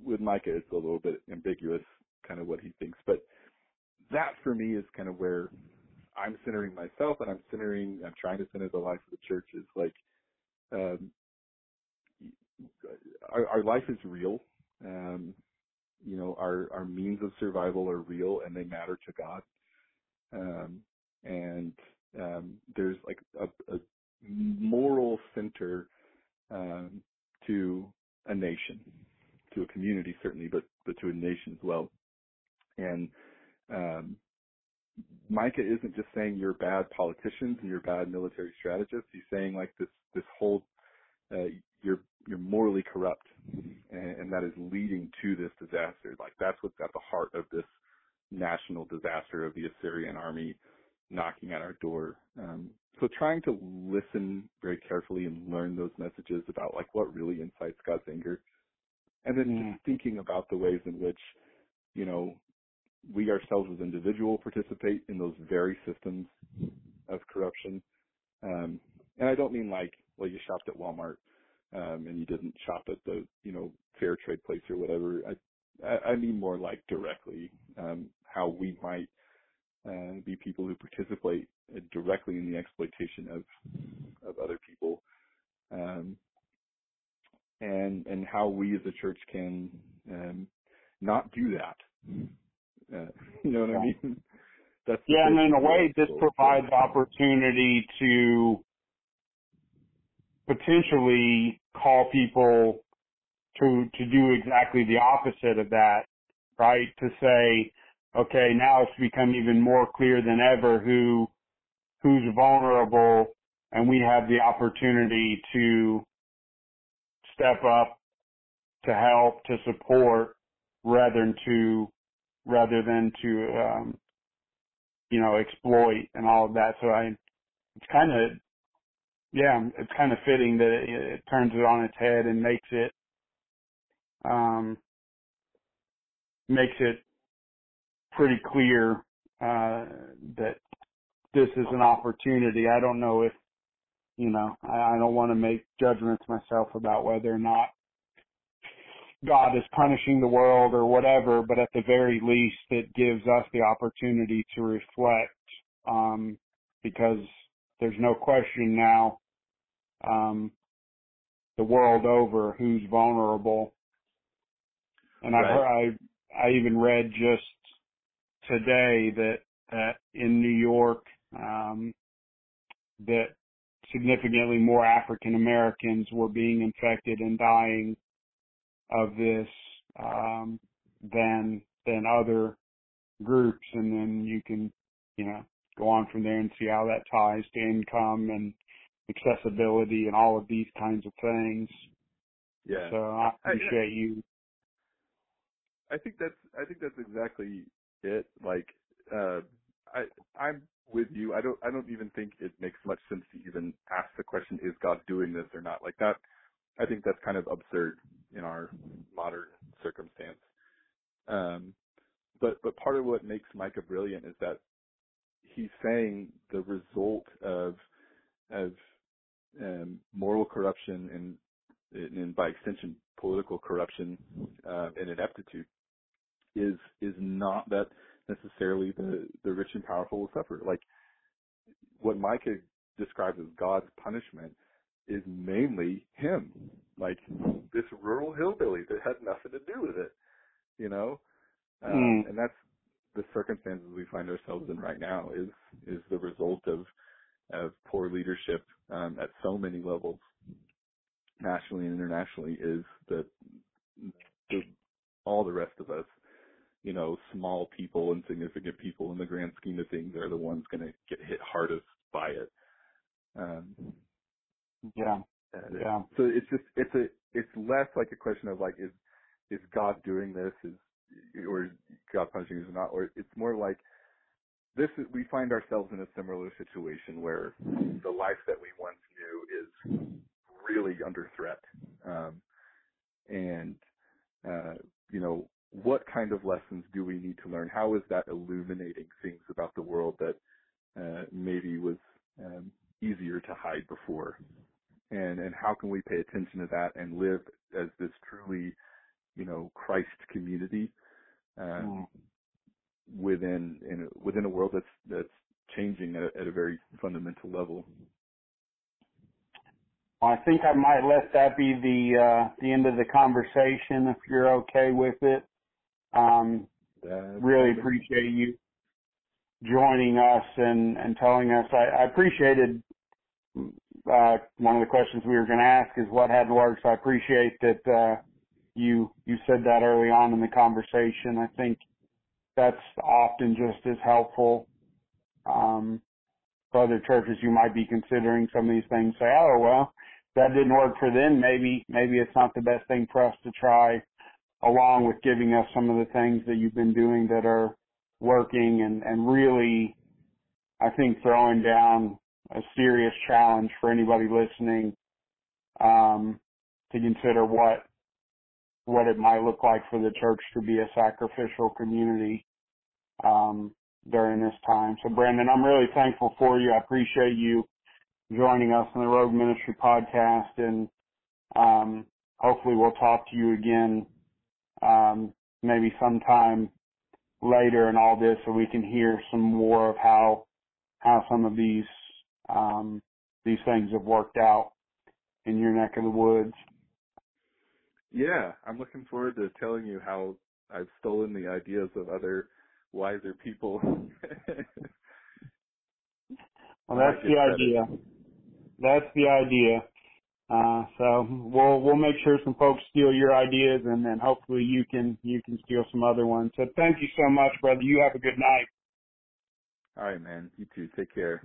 S4: with Micah, it's a little bit ambiguous, kind of what he thinks, but that for me is kind of where I'm centering myself and I'm centering, I'm trying to center the life of the church is like, um, our, our life is real. Um, you know, our, our means of survival are real and they matter to God. Um, and, um, there's like a, a moral center, um, to a nation, to a community certainly, but, but to a nation as well. And, um, Micah isn't just saying you're bad politicians and you're bad military strategists. He's saying like this, this whole, uh, you're, you're morally corrupt and, and that is leading to this disaster. Like that's what's at the heart of this national disaster of the Assyrian army knocking at our door. Um, so trying to listen very carefully and learn those messages about like what really incites God's anger. And then
S1: Mm.
S4: just thinking about the ways in which, you know, we ourselves as individual participate in those very systems of corruption. Um, and I don't mean like, well, you shopped at Walmart, um, and you didn't shop at the, you know, fair trade place or whatever. I, I, I mean more like directly, um, how we might, uh, be people who participate directly in the exploitation of, of other people. Um, and, and how we as a church can, um, not do that. Uh, *laughs* you know what I mean? That's
S1: Yeah, and in a way, this provides opportunity to potentially call people to to do exactly the opposite of that, right? To say, okay, now it's become even more clear than ever who who's vulnerable, and we have the opportunity to step up to help, to support, rather than to rather than to um, you know exploit and all of that. So I, it's kind of yeah, it's kind of fitting that it, it turns it on its head and makes it um, makes it pretty clear uh, that this is an opportunity. I don't know if you know. I, I don't want to make judgments myself about whether or not God is punishing the world or whatever, but at the very least, it gives us the opportunity to reflect, um, because there's no question now, um, the world over who's vulnerable. And I
S4: Right.
S1: heard, I, I even read just today that, that in New York, um, that significantly more African Americans were being infected and dying of this um, than than other groups, and then you can you know go on from there and see how that ties to income and accessibility and all of these kinds of things.
S4: Yeah.
S1: So I
S4: I-
S1: appreciate you.
S4: I think that's I think that's exactly it. Like uh I I'm with you. I don't I don't even think it makes much sense to even ask the question, is God doing this or not? Like that I think that's kind of absurd in our modern circumstance. Um but but part of what makes Micah brilliant is that he's saying the result of of um, moral corruption and and by extension political corruption uh, and ineptitude is is not that necessarily the the rich and powerful will suffer. Like what Micah describes as God's punishment is mainly him, like this rural hillbilly that had nothing to do with it, you know. Um,
S1: Mm.
S4: And that's the circumstances we find ourselves in right now is is the result of of poor leadership um, at so many levels, nationally and internationally, is that the, all the rest of us, you know, small people, insignificant people in the grand scheme of things, are the ones going to get hit hardest by it. Um,
S1: Yeah, yeah,
S4: so it's just it's a it's less like a question of like is is God doing this? Is or God punishing is not, or it's more like this is, we find ourselves in a similar situation where the life that we once knew is really under threat. Um, and, uh, you know, what kind of lessons do we need to learn? How is that illuminating things about the world that uh, maybe was um, easier to hide before? And and how can we pay attention to that and live as this truly, you know, Christ community um, mm. within in a, within a world that's that's changing at a, at a very fundamental level?
S1: I think I might let that be the uh, the end of the conversation if you're okay with it. Um, really appreciate you joining us and, and telling us. I, I appreciated uh, one of the questions we were going to ask is what hadn't worked. So I appreciate that uh, you you said that early on in the conversation. I think that's often just as helpful. Um, for other churches, you might be considering some of these things. Say, oh well, that didn't work for them. Maybe maybe it's not the best thing for us to try along with giving us some of the things that you've been doing that are working and, and really, I think throwing down a serious challenge for anybody listening, um, to consider what, what it might look like for the church to be a sacrificial community, um, during this time. So Brandon, I'm really thankful for you. I appreciate you joining us on the Rogue Ministry podcast and, um, hopefully we'll talk to you again um, maybe sometime later in all this so we can hear some more of how how some of these um, these things have worked out in your neck of the woods.
S4: Yeah, I'm looking forward to telling you how I've stolen the ideas of other wiser people. *laughs*
S1: well, that's the idea. That's the idea. Uh, so we'll we'll make sure some folks steal your ideas, and then hopefully you can you can steal some other ones. So thank you so much, brother. You have a good night.
S4: All right, man. You too. Take care.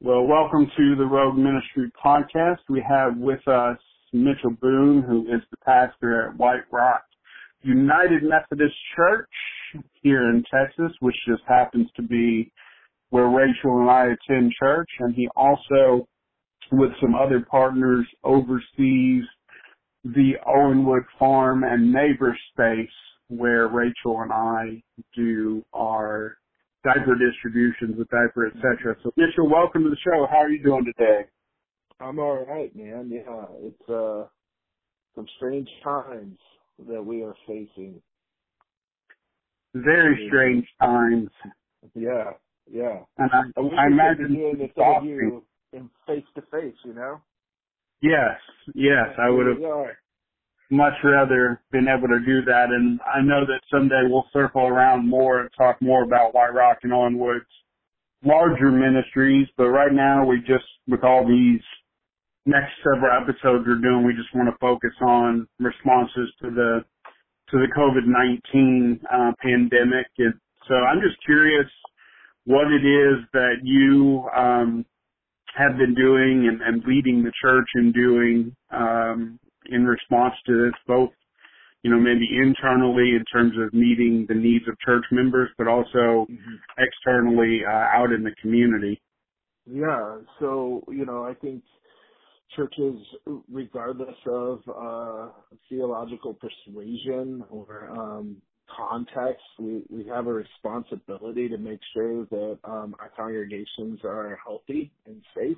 S1: Well, welcome to the Rogue Ministry podcast. We have with us Mitchell Boone, who is the pastor at White Rock United Methodist Church here in Texas, which just happens to be where Rachel and I attend church. And he also with some other partners oversees the Owenwood Farm and Neighbor Space where Rachel and I do our diaper distributions with diaper, etc. So Mitchell, welcome to the show. How are you doing today?
S5: I'm all right, man. Yeah, it's uh some strange times that we are facing.
S1: Very strange times.
S5: Yeah, yeah.
S1: And I, I, I imagine
S5: doing this interview in face to face, you know?
S1: Yes, yes, I would have much rather been able to do that. And I know that someday we'll circle around more and talk more about White Rock and Owenwood's larger ministries. But right now we just, with all these next several episodes we're doing, we just want to focus on responses to the, to the COVID-19 uh, pandemic. And so I'm just curious what it is that you, um, have been doing and, and leading the church in doing um, in response to this, both you know maybe internally in terms of meeting the needs of church members, but also mm-hmm. externally uh, out in the community.
S5: Yeah, so you know I think churches, regardless of uh, theological persuasion or um, context, we, we have a responsibility to make sure that um, our congregations are healthy and safe,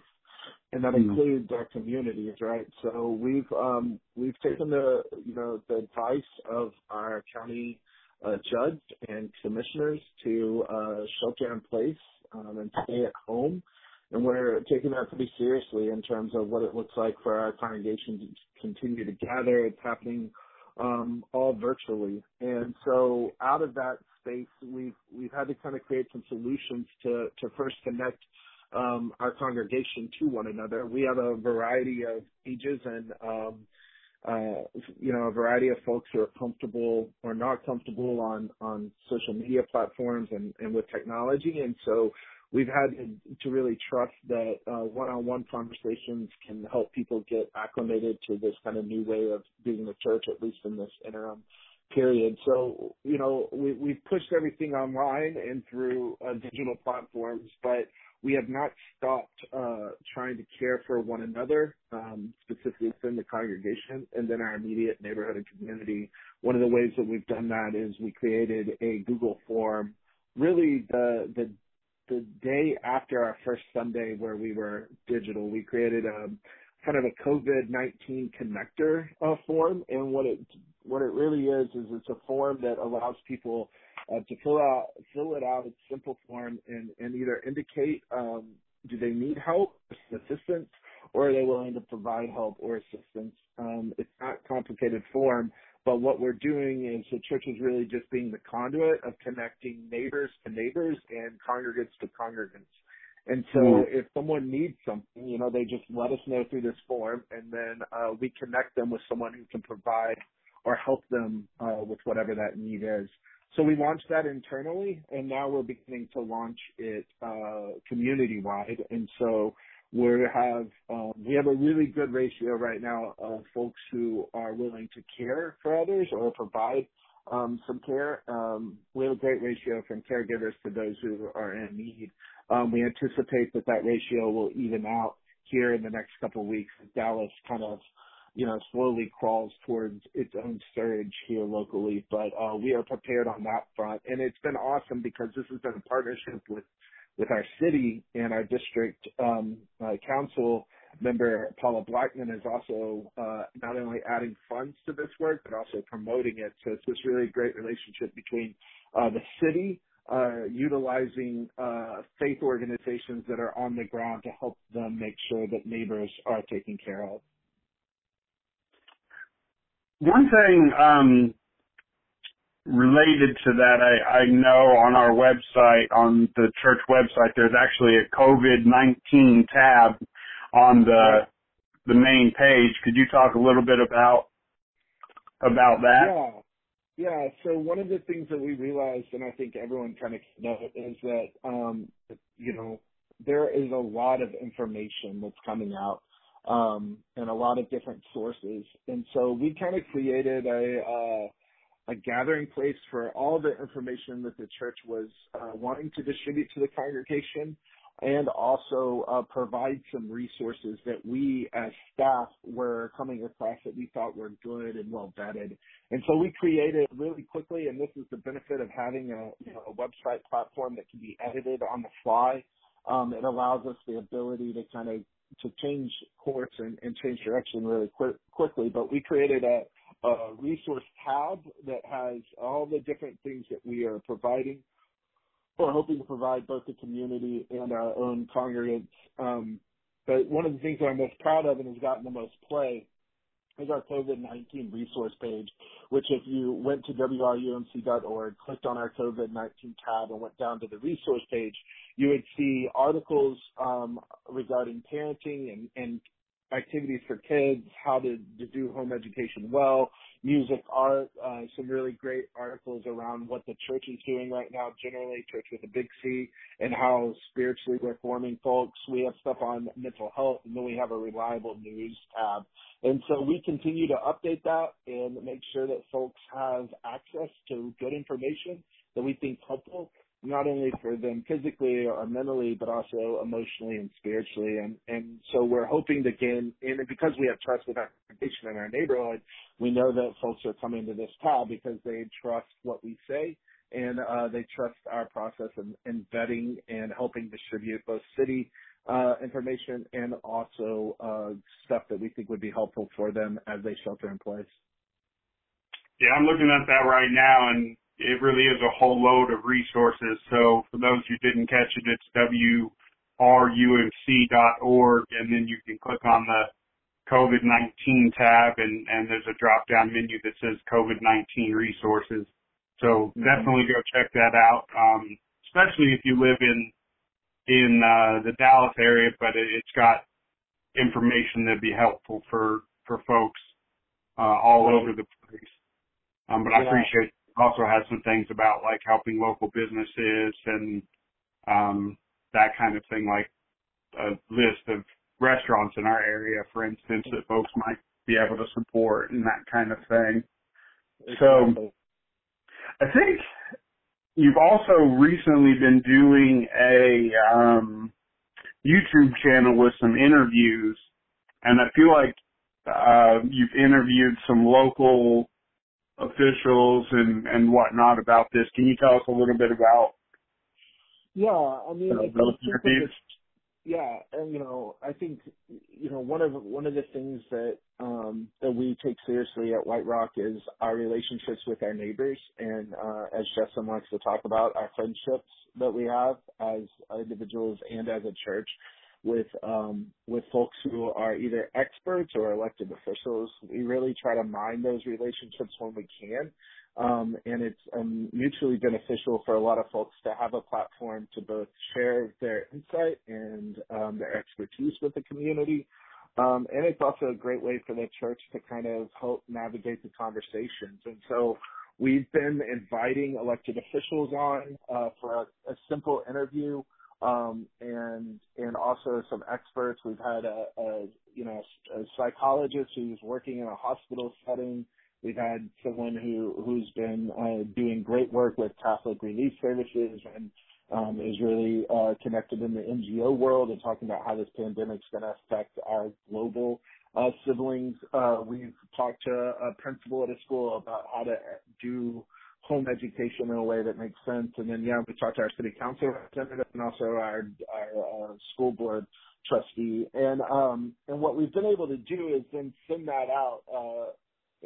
S5: and that mm-hmm. includes our communities, right? So we've um, we've taken the you know the advice of our county uh, judge and commissioners to uh, shelter in place um, and stay at home. And we're taking that pretty seriously in terms of what it looks like for our congregation to continue to gather. It's happening um, all virtually. And so out of that space, we've we've had to kind of create some solutions to to first connect um, our congregation to one another. We have a variety of ages and um, uh, you know a variety of folks who are comfortable or not comfortable on on social media platforms and and with technology. And so we've had to, really trust that uh, one-on-one conversations can help people get acclimated to this kind of new way of being the church, at least in this interim period. So, you know, we, we've pushed everything online and through uh, digital platforms, but we have not stopped uh, trying to care for one another, um, specifically within the congregation and then our immediate neighborhood and community. One of the ways that we've done that is we created a Google form, really the the the day after our first Sunday where we were digital. We created a kind of a COVID-19 connector uh, form, and what it what it really is is it's a form that allows people uh, to fill out fill it out. It's simple form and and either indicate um, do they need help, assistance, or are they willing to provide help or assistance. Um, it's not complicated form, but what we're doing is the church is really just being the conduit of connecting neighbors to neighbors and congregants to congregants. And so mm-hmm. if someone needs something, you know, they just let us know through this form and then uh, we connect them with someone who can provide or help them uh, with whatever that need is. So we launched that internally, and now we're beginning to launch it uh, community wide. And so we have um, we have a really good ratio right now of folks who are willing to care for others or provide um, some care. Um, we have a great ratio from caregivers to those who are in need. Um, we anticipate that that ratio will even out here in the next couple of weeks. As Dallas kind of you know, slowly crawls towards its own surge here locally. But uh, we are prepared on that front, and it's been awesome because this has been a partnership with with our city and our district um, uh, council member Paula Blackmon is also uh, not only adding funds to this work but also promoting it. So it's this really great relationship between uh, the city uh, utilizing uh, faith organizations that are on the ground to help them make sure that neighbors are taken care of.
S1: One thing um, related to that, I, I know on our website, on the church website, there's actually a COVID-19 tab on the the main page. Could you talk a little bit about about that?
S5: Yeah. Yeah, so one of the things that we realized, and I think everyone kind of knows, is that, um, you know, there is a lot of information that's coming out um, and a lot of different sources. And so we kind of created a, uh, a gathering place for all the information that the church was uh, wanting to distribute to the congregation and also uh, provide some resources that we as staff were coming across that we thought were good and well vetted. And so we created really quickly, and this is the benefit of having a, you know, a website platform that can be edited on the fly. Um, it allows us the ability to kind of to change course and, and change direction really quick, quickly. But we created a, a resource tab that has all the different things that we are providing or hoping to provide both the community and our own congregants. Um, but one of the things that I'm most proud of and has gotten the most play is our COVID-19 resource page, which if you went to wrumc.org, clicked on our COVID-19 tab and went down to the resource page, you would see articles um, regarding parenting and, and activities for kids, how to, to do home education well, music, art, uh, some really great articles around what the church is doing right now, generally, church with a big C, and how spiritually we're forming folks. We have stuff on mental health, and then we have a reliable news tab. And so we continue to update that and make sure that folks have access to good information that we think helpful not only for them physically or mentally, but also emotionally and spiritually. And, and so we're hoping to gain, and because we have trust with our congregation and our neighborhood, we know that folks are coming to this tab because they trust what we say and uh, they trust our process in, in vetting and helping distribute both city uh, information and also uh, stuff that we think would be helpful for them as they shelter in place.
S1: Yeah, I'm looking at that right now, and it really is a whole load of resources. So for those who didn't catch it, it's wrumc.org, and then you can click on the COVID-19 tab, and, and there's a drop-down menu that says COVID-19 resources. So mm-hmm. definitely go check that out, um, especially if you live in in uh, the Dallas area, but it, it's got information that'd be helpful for for folks uh, all over the place. Um, but I appreciate also has some things about like helping local businesses and um, that kind of thing, like a list of restaurants in our area, for instance, that folks might be able to support and that kind of thing. So I think you've also recently been doing a um, YouTube channel with some interviews, and I feel like uh, you've interviewed some local officials and and whatnot about this. Can you tell us a little bit about?
S5: Yeah, I mean,
S1: uh, those interviews?
S5: yeah, and you know, I think you know one of one of the things that um, that we take seriously at White Rock is our relationships with our neighbors, and uh, as Justin likes to talk about, our friendships that we have as individuals and as a church with um, with folks who are either experts or elected officials. We really try to mine those relationships when we can. Um, and it's um, mutually beneficial for a lot of folks to have a platform to both share their insight and um, their expertise with the community. Um, and it's also a great way for the church to kind of help navigate the conversations. And so we've been inviting elected officials on uh, for a, a simple interview um, and and also some experts. We've had a, a you know a psychologist who's working in a hospital setting We've had someone who who's been uh, doing great work with Catholic Relief Services and um, is really uh, connected in the NGO world and talking about how this pandemic is going to affect our global uh, siblings. Uh, we've talked to a principal at a school about how to do home education in a way that makes sense. And then, yeah, we talked to our city council representative and also our, our uh, school board trustee. And, um, and what we've been able to do is then send that out, uh,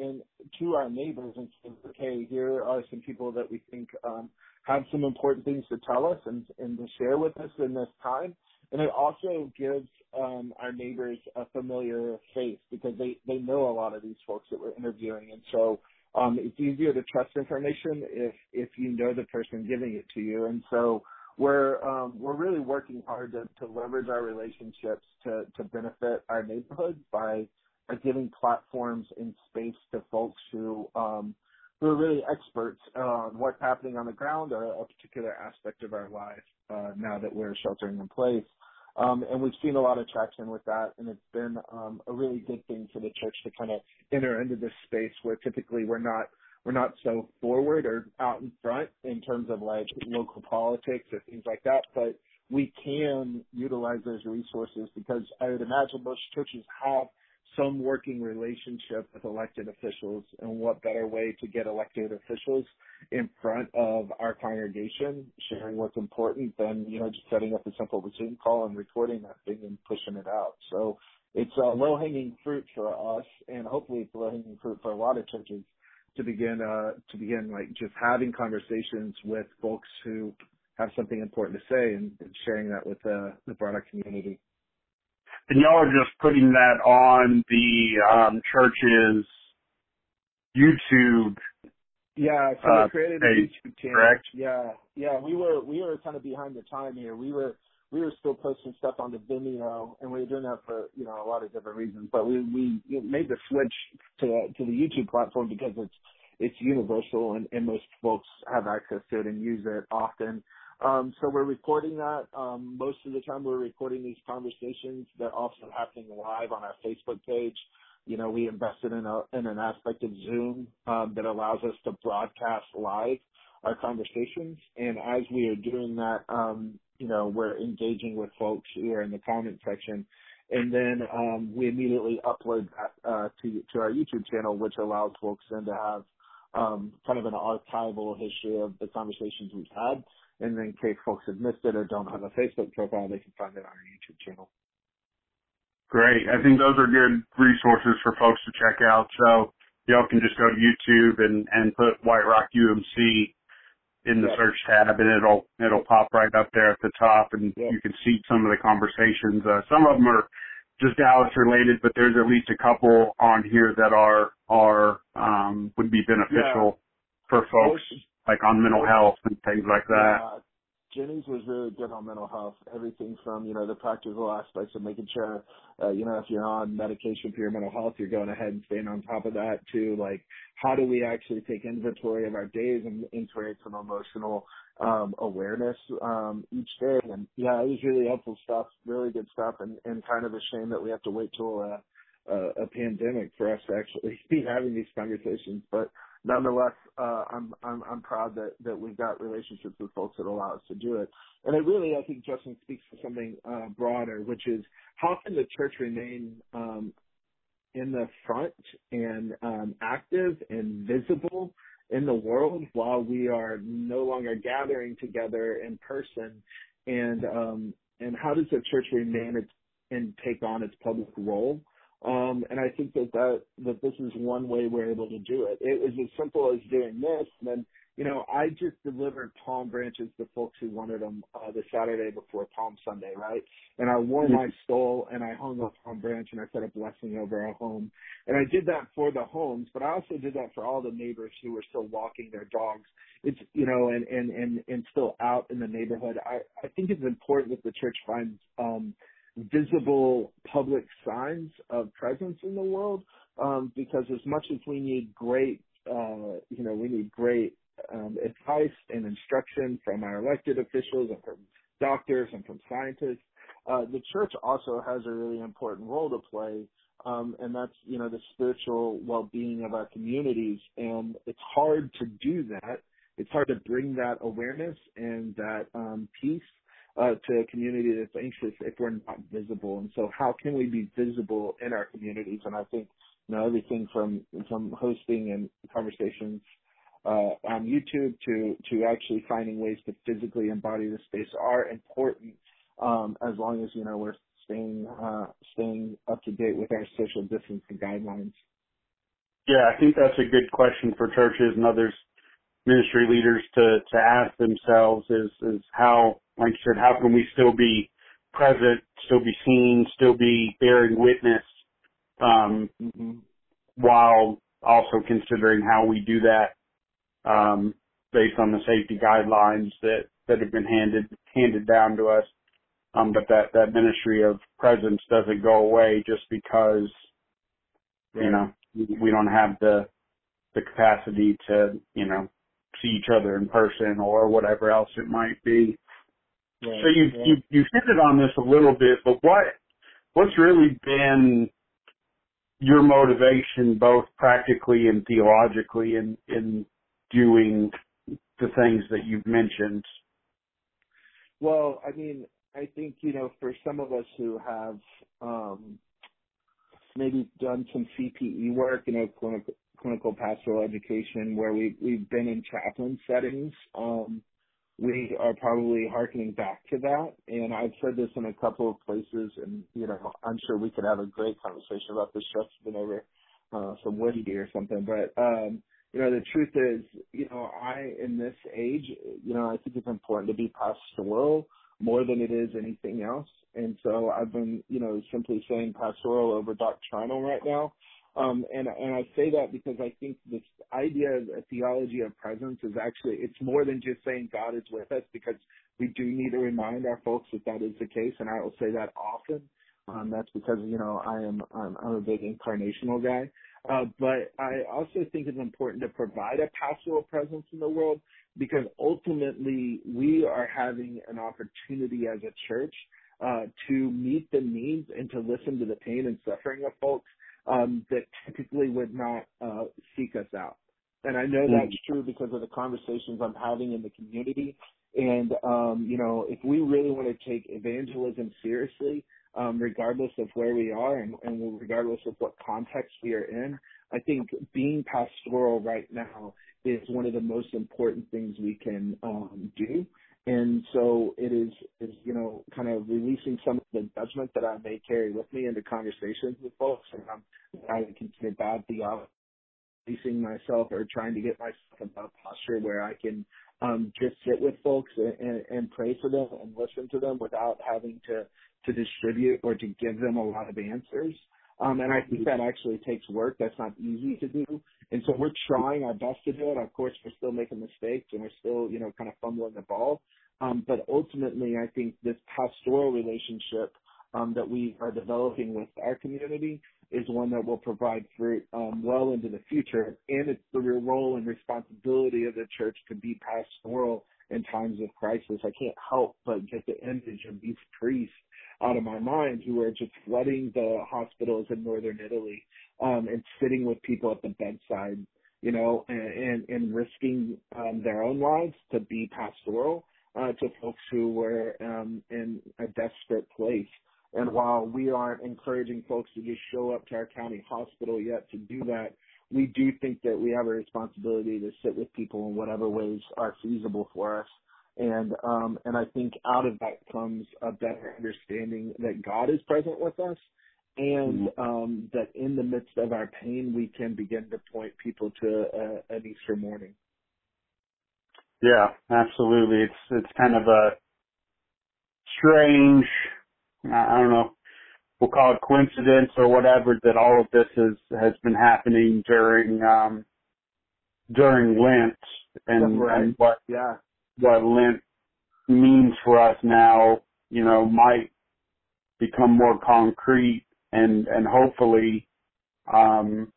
S5: and to our neighbors and say, okay, here are some people that we think um, have some important things to tell us and, and to share with us in this time. And it also gives um, our neighbors a familiar face because they, they know a lot of these folks that we're interviewing. And so um, it's easier to trust information if, if you know the person giving it to you. And so we're um, we're really working hard to, to leverage our relationships to, to benefit our neighborhood by are giving platforms and space to folks who um, who are really experts on what's happening on the ground or a particular aspect of our life uh, now that we're sheltering in place. Um, and we've seen a lot of traction with that, and it's been um, a really good thing for the church to kind of enter into this space where typically we're not we're not so forward or out in front in terms of like local politics or things like that, but we can utilize those resources because I would imagine most churches have some working relationship with elected officials and what better way to get elected officials in front of our congregation, sharing what's important than, you know, just setting up a simple Zoom call and recording that thing and pushing it out. So it's a low hanging fruit for us and hopefully it's low hanging fruit for a lot of churches to begin, uh, to begin like just having conversations with folks who have something important to say and, and sharing that with uh, the broader community
S1: and y'all are just putting that on the um, church's YouTube.
S5: Yeah, so
S1: uh,
S5: we created
S1: page,
S5: a YouTube channel.
S1: Correct.
S5: Yeah, yeah, we were we were kind of behind the time here. We were we were still posting stuff on the Vimeo, and we were doing that for you know a lot of different reasons. But we we made the switch to to the YouTube platform because it's it's universal and, and most folks have access to it and use it often. Um, so we're recording that. Um, most of the time we're recording these conversations. They're also happening live on our Facebook page. You know, we invested in a, in an aspect of Zoom, um, that allows us to broadcast live our conversations. And as we are doing that, um, you know, we're engaging with folks who are in the comment section. And then, um, we immediately upload that, uh, to, to our YouTube channel, which allows folks then to have, um, kind of an archival history of the conversations we've had and then in case folks have missed it or don't have a Facebook profile, they can find it on our YouTube channel.
S1: Great. I think those are good resources for folks to check out. So y'all can just go to YouTube and, and put White Rock UMC in the search tab and it'll, it'll pop right up there at the top and you can see some of the conversations. Uh, some of them are just Dallas related, but there's at least a couple on here that are, are, um, would be beneficial for folks like on mental health and things like that.
S5: Yeah, Jenny's was really good on mental health. Everything from, you know, the practical aspects of making sure, uh, you know, if you're on medication for your mental health, you're going ahead and staying on top of that to like, how do we actually take inventory of our days and, create some emotional, um, awareness, um, each day. And yeah, it was really helpful stuff, really good stuff and, and kind of a shame that we have to wait till, uh, a, a pandemic for us to actually *laughs* be having these conversations, but nonetheless, uh, I'm I'm I'm proud that that we've got relationships with folks that allow us to do it. And it really, I think, Justin speaks to something uh, broader, which is how can the church remain um, in the front and um, active and visible in the world while we are no longer gathering together in person? And um, and how does the church remain its, and take on its public role um, and I think that, that that this is one way we're able to do it. It was as simple as doing this, and then you know I just delivered palm branches to folks who wanted them uh, the Saturday before Palm Sunday, right? And I wore my stole and I hung a palm branch and I said a blessing over our home, and I did that for the homes, but I also did that for all the neighbors who were still walking their dogs. It's you know and and and and still out in the neighborhood. I I think it's important that the church finds. um visible public signs of presence in the world um, because as much as we need great uh, you know we need great um, advice and instruction from our elected officials and from doctors and from scientists uh, the church also has a really important role to play um, and that's you know the spiritual well-being of our communities and it's hard to do that. It's hard to bring that awareness and that um, peace uh, to a community that's anxious if we're not visible. And so how can we be visible in our communities? And I think, you know, everything from, from hosting and conversations, uh, on YouTube to, to actually finding ways to physically embody the space are important, um, as long as, you know, we're staying, uh, staying up to date with our social distancing guidelines.
S1: Yeah, I think that's a good question for churches and others ministry leaders to to ask themselves is is how like you said, how can we still be present, still be seen, still be bearing witness, um, mm-hmm. while also considering how we do that, um, based on the safety guidelines that, that have been handed, handed down to us. Um, but that, that ministry of presence doesn't go away just because, right. you know, we don't have the, the capacity to, you know, see each other in person or whatever else it might be. Right, so you yeah. you you hit it on this a little bit, but what what's really been your motivation, both practically and theologically, in in doing the things that you've mentioned?
S5: Well, I mean, I think you know, for some of us who have um, maybe done some CPE work, you know, clinical clinical pastoral education, where we we've been in chaplain settings. Um, we are probably harkening back to that. And I've said this in a couple of places, and you know, I'm sure we could have a great conversation about this just been over uh, some whiskey or something. But um, you know, the truth is, you know, I in this age, you know, I think it's important to be pastoral more than it is anything else. And so I've been, you know, simply saying pastoral over doctrinal right now. Um, and and I say that because I think this idea of a theology of presence is actually it's more than just saying God is with us because we do need to remind our folks that that is the case, and I will say that often. Um, that's because you know I am I'm, I'm a big incarnational guy, uh, but I also think it's important to provide a pastoral presence in the world because ultimately we are having an opportunity as a church uh, to meet the needs and to listen to the pain and suffering of folks um, that typically would not uh, seek us out. And I know that's mm. true because of the conversations I'm having in the community. And, um, you know, if we really want to take evangelism seriously, um, regardless of where we are and, and regardless of what context we are in, I think being pastoral right now is one of the most important things we can um, do. And so it is, is, you know, kind of releasing some of the judgment that I may carry with me into conversations with folks. And I'm, I consider bad theology, releasing myself or trying to get myself in a posture where I can um, just sit with folks and, and, and pray for them and listen to them without having to, to distribute or to give them a lot of answers. Um, and I think that actually takes work. That's not easy to do. And so we're trying our best to do it. Of course, we're still making mistakes and we're still, you know, kind of fumbling the ball. Um, but ultimately, I think this pastoral relationship um, that we are developing with our community is one that will provide fruit um, well into the future. And it's the real role and responsibility of the church to be pastoral in times of crisis. I can't help but get the image of these priests out of my mind who are just flooding the hospitals in northern Italy um, and sitting with people at the bedside you know, and and risking um, their own lives to be pastoral uh, to folks who were um, in a desperate place. And while we aren't encouraging folks to just show up to our county hospital yet to do that, we do think that we have a responsibility to sit with people in whatever ways are feasible for us. And um, and I think out of that comes a better understanding that God is present with us, and
S1: Mm-hmm.
S5: um, that in the midst of our pain, we can begin to point people to uh, an Easter morning.
S1: Yeah, absolutely. It's it's kind of a strange, I don't know, we'll call it coincidence or whatever that all of this has has been happening during um during Lent and,
S5: Right.
S1: and what
S5: Yeah,
S1: what Lent means for us now, you know, might become more concrete and and hopefully um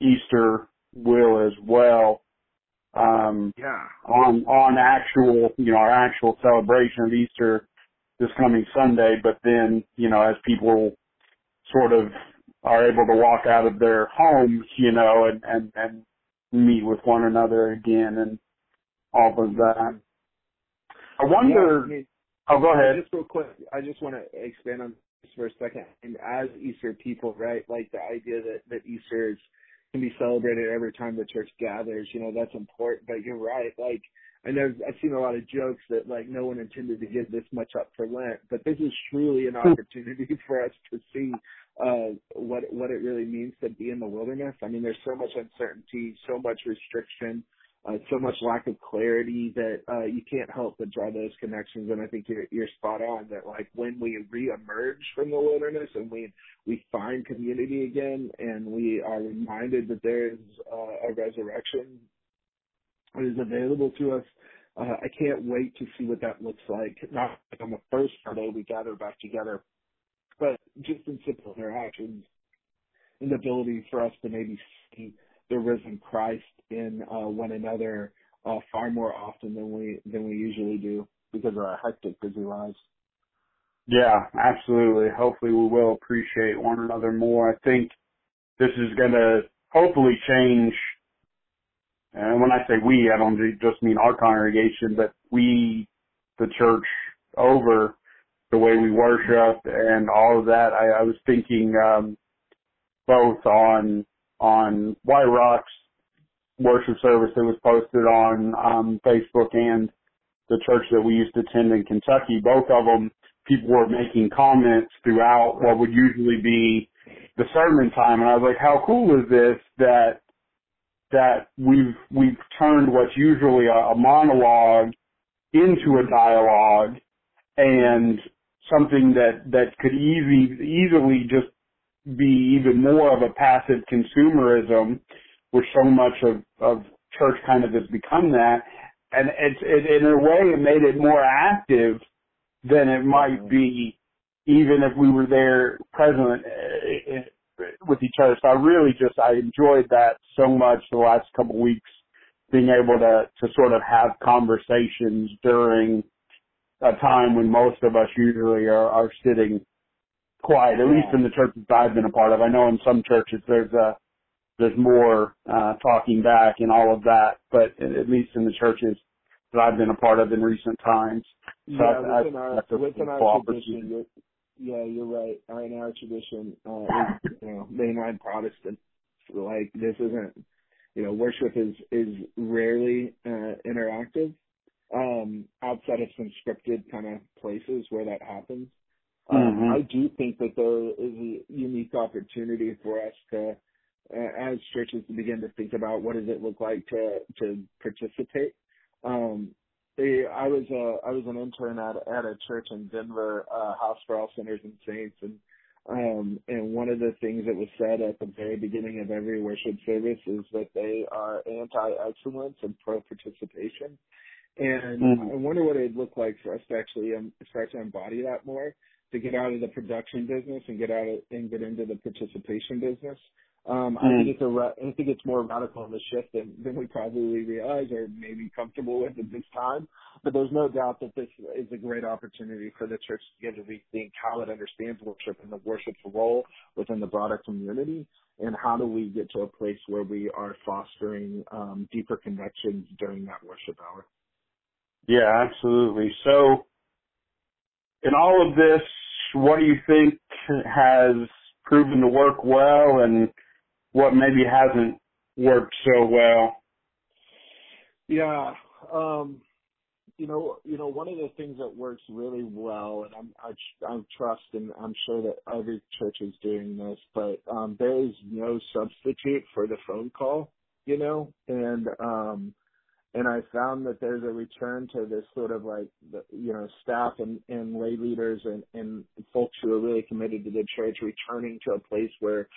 S1: Easter will as well. Um
S5: yeah,
S1: on on actual you know our actual celebration of Easter this coming Sunday, but then you know as people sort of are able to walk out of their homes, you know, and and and meet with one another again and all of that. I wonder.
S5: Yeah, I mean,
S1: oh, go ahead.
S5: Just real quick, I just want to expand on this for a second. And as Easter people, right, like the idea that, that Easter is, can be celebrated every time the church gathers, you know, that's important. But you're right. Like, I know I've seen a lot of jokes that like no one intended to give this much up for Lent, but this is truly an opportunity *laughs* for us to see uh what what it really means to be in the wilderness. I mean, there's so much uncertainty, so much restriction, uh, so much lack of clarity that uh, you can't help but draw those connections. And I think you're, you're spot on that like when we reemerge from the wilderness and we we find community again, and we are reminded that there is uh, a resurrection is available to us. Uh, I can't wait to see what that looks like. Not like on the first Sunday we gather back together, but just in simple interactions and the ability for us to maybe see the risen Christ in uh, one another uh, far more often than we than we usually do because of our hectic, busy lives.
S1: Yeah, absolutely. Hopefully we will appreciate one another more. I think this is going to hopefully change. And when I say we, I don't just mean our congregation, but we, the church over the way we worship and all of that. I, I was thinking, um, both on, on White Rocks worship service that was posted on, um, Facebook and the church that we used to attend in Kentucky. Both of them, people were making comments throughout what would usually be the sermon time. And I was like, how cool is this that, that we've, we've turned what's usually a, a monologue into a dialogue and something that, that could easy, easily just be even more of a passive consumerism, which so much of, of church kind of has become that. And it's, it, in a way, it made it more active than it might be even if we were there present uh, with each other. So I really just, I enjoyed that so much the last couple of weeks, being able to, to sort of have conversations during a time when most of us usually are, are sitting quiet, at least in the churches I've been a part of. I know in some churches there's a, there's more, uh, talking back and all of that, but at least in the churches that I've been a part of in recent times. So
S5: yeah,
S1: I- I-
S5: our within our
S1: opportunity.
S5: tradition, yeah, you're right. In our tradition, uh, *laughs* is, you know, mainline Protestant, like this isn't, you know, worship is is rarely uh, interactive. Um, outside of some scripted kind of places where that happens, um,
S1: Mhm.
S5: I do think that there is a unique opportunity for us to, uh, as churches, to begin to think about what does it look like to to participate. Um, Eh, I was uh, I was an intern at at a church in Denver, uh, House for All Sinners and Saints, and um, and one of the things that was said at the very beginning of every worship service is that they are anti-excellence and pro-participation. And
S1: Mhm.
S5: I wonder what it'd look like for us to actually um, start to embody that more. To get out of the production business and get out of, and get into the participation business. Um,
S1: Mm.
S5: I think it's a I think it's more radical of a shift than, than we probably realize or maybe comfortable with at this time. But there's no doubt that this is a great opportunity for the church to get to rethink how it understands worship and the worship's role within the broader community, and how do we get to a place where we are fostering um, deeper connections during that worship hour.
S1: Yeah, absolutely. So, in all of this, what do you think has proven to work well and what maybe hasn't worked so well?
S5: Yeah. Um, you know, you know, one of the things that works really well, and I'm, I, I trust, and I'm sure that every church is doing this, but um, there is no substitute for the phone call. You know, and um, and I found that there's a return to this sort of like, the, you know, staff and, and lay leaders and, and folks who are really committed to the church returning to a place where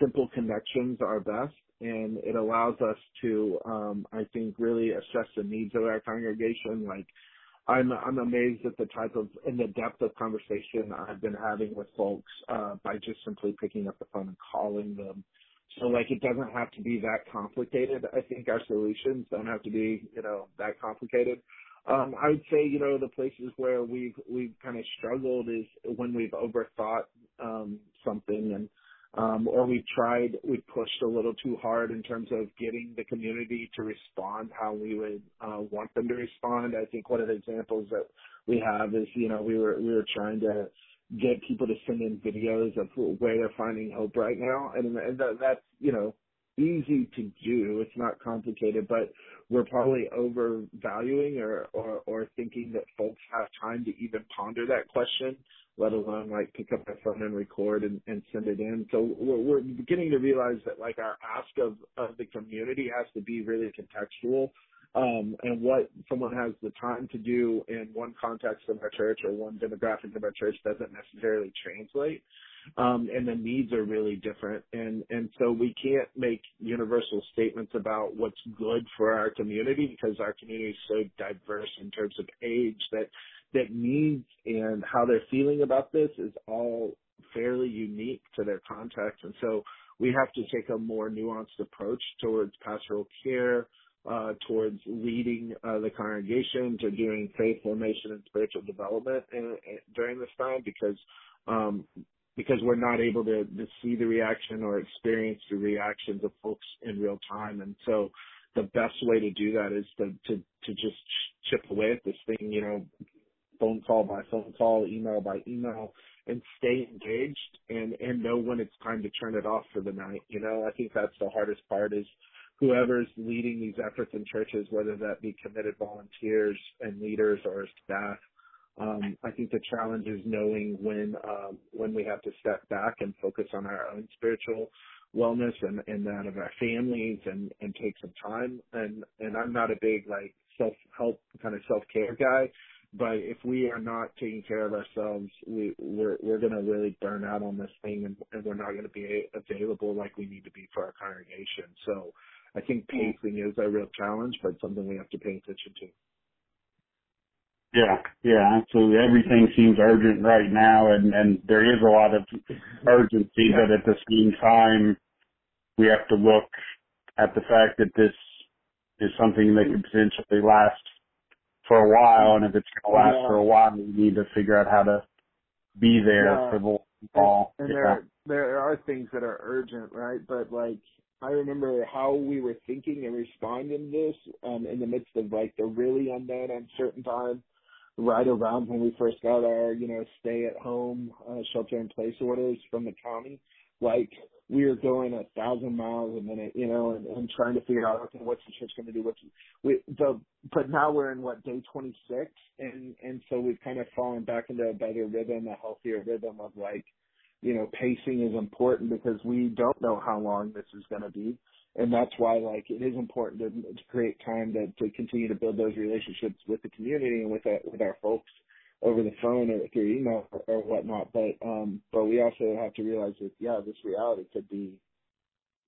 S5: simple connections are best. And it allows us to, um, I think, really assess the needs of our congregation. Like, I'm I'm amazed at the type of and the depth of conversation I've been having with folks uh, by just simply picking up the phone and calling them so like it doesn't have to be that complicated. I think our solutions don't have to be, you know, that complicated. Um, I would say, you know, the places where we've we've kind of struggled is when we've overthought um, something and um, or we've tried we've pushed a little too hard in terms of getting the community to respond how we would uh, want them to respond. I think one of the examples that we have is, you know, we were we were trying to get people to send in videos of where they're finding hope right now, and, and that, that's you know easy to do. It's not complicated, but we're probably overvaluing or, or or thinking that folks have time to even ponder that question, let alone like pick up their phone and record and, and send it in. So we're, we're beginning to realize that like our ask of of the community has to be really contextual um, and what someone has the time to do in one context of our church or one demographic of our church doesn't necessarily translate. Um, and the needs are really different. And, and so we can't make universal statements about what's good for our community because our community is so diverse in terms of age that, that needs and how they're feeling about this is all fairly unique to their context. And so we have to take a more nuanced approach towards pastoral care, towards leading uh, the congregation to doing faith formation and spiritual development in, in, during this time because um, because we're not able to, to see the reaction or experience the reactions of folks in real time, and so the best way to do that is to to to just chip away at this thing, you know, phone call by phone call, email by email, and stay engaged and and know when it's time to turn it off for the night. You know, I think that's the hardest part is whoever's leading these efforts in churches, whether that be committed volunteers and leaders or staff. Um, I think the challenge is knowing when um, when we have to step back and focus on our own spiritual wellness and, and that of our families and, and take some time. And and I'm not a big like self help kind of self care guy, but if we are not taking care of ourselves, we we're we're gonna really burn out on this thing, and, and we're not gonna be available like we need to be for our congregation. So I think pacing is a real challenge, but something we have to pay attention to.
S1: Yeah, yeah, absolutely. Everything seems urgent right now, and and there is a lot of urgency,
S5: Yeah.
S1: but at the same time, we have to look at the fact that this is something that could potentially last for a while, and if it's going to last
S5: Yeah.
S1: for a while, we need to figure out how to be there
S5: Yeah.
S1: for the long haul.
S5: And
S1: Yeah.
S5: there there are things that are urgent, right? But like I remember how we were thinking and responding to this um, in the midst of like the really unknown, uncertain time, right around when we first got our you know stay at home uh, shelter in place orders from the county. Like we were going a thousand miles a minute, you know, and, and trying to figure out okay, what's the church going to do? What's we the but now we're in what day twenty six, and and so we've kind of fallen back into a better rhythm, a healthier rhythm of like you know, pacing is important because we don't know how long this is going to be. And that's why, like, it is important to, to create time to, to continue to build those relationships with the community and with our, with our folks over the phone or through email or, or whatnot. But, um, but we also have to realize that, yeah, this reality could be,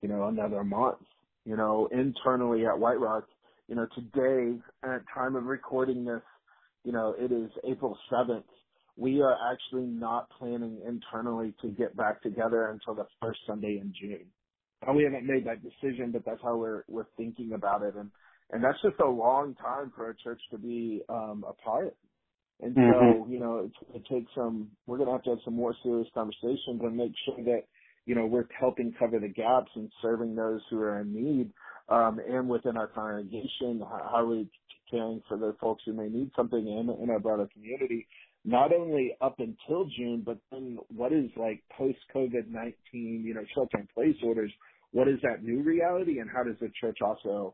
S5: you know, another month, you know, internally at White Rock, you know, today at time of recording this, you know, it is April 7th we are actually not planning internally to get back together until the first Sunday in June. And we haven't made that decision, but that's how we're we're thinking about it, and and that's just a long time for a church to be um, apart. And so, mm-hmm. you know, it's going to take some. We're going to have to have some more serious conversations and make sure that you know we're helping cover the gaps and serving those who are in need, um, and within our congregation, how, how are we caring for the folks who may need something in in our broader community not only up until June, but then what is like post COVID 19, you know, shelter in place orders? What is that new reality and how does the church also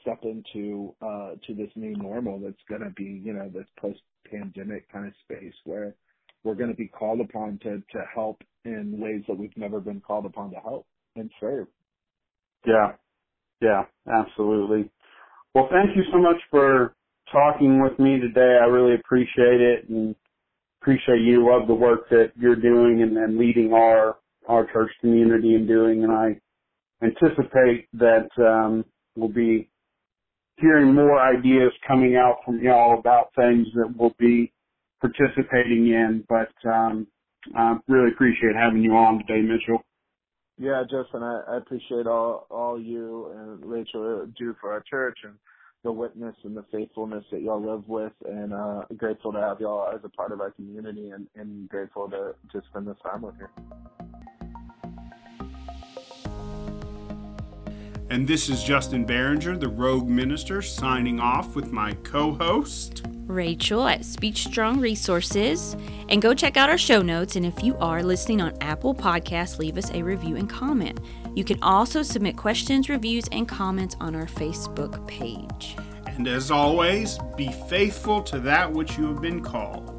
S5: step into, uh, to this new normal that's going to be, you know, this post pandemic kind of space where we're going to be called upon to, to help in ways that we've never been called upon to help and serve.
S1: Yeah. Yeah, absolutely. Well, thank you so much for talking with me today. I really appreciate it and appreciate you. Love the work that you're doing and, and leading our our church community and doing. And I anticipate that um, we'll be hearing more ideas coming out from y'all about things that we'll be participating in. But um, I really appreciate having you on today, Mitchell.
S5: Yeah, Justin, I, I appreciate all all you and Rachel do for our church and the witness and the faithfulness that y'all live with and uh grateful to have y'all as a part of our community and, and grateful to, to spend this time with you.
S3: And this is Justin Barringer, the Rogue Minister, signing off with my co host,
S2: Rachel at Speech Strong Resources. And go check out our show notes. And if you are listening on Apple Podcasts, leave us a review and comment. You can also submit questions, reviews, and comments on our Facebook page.
S3: And as always, be faithful to that which you have been called.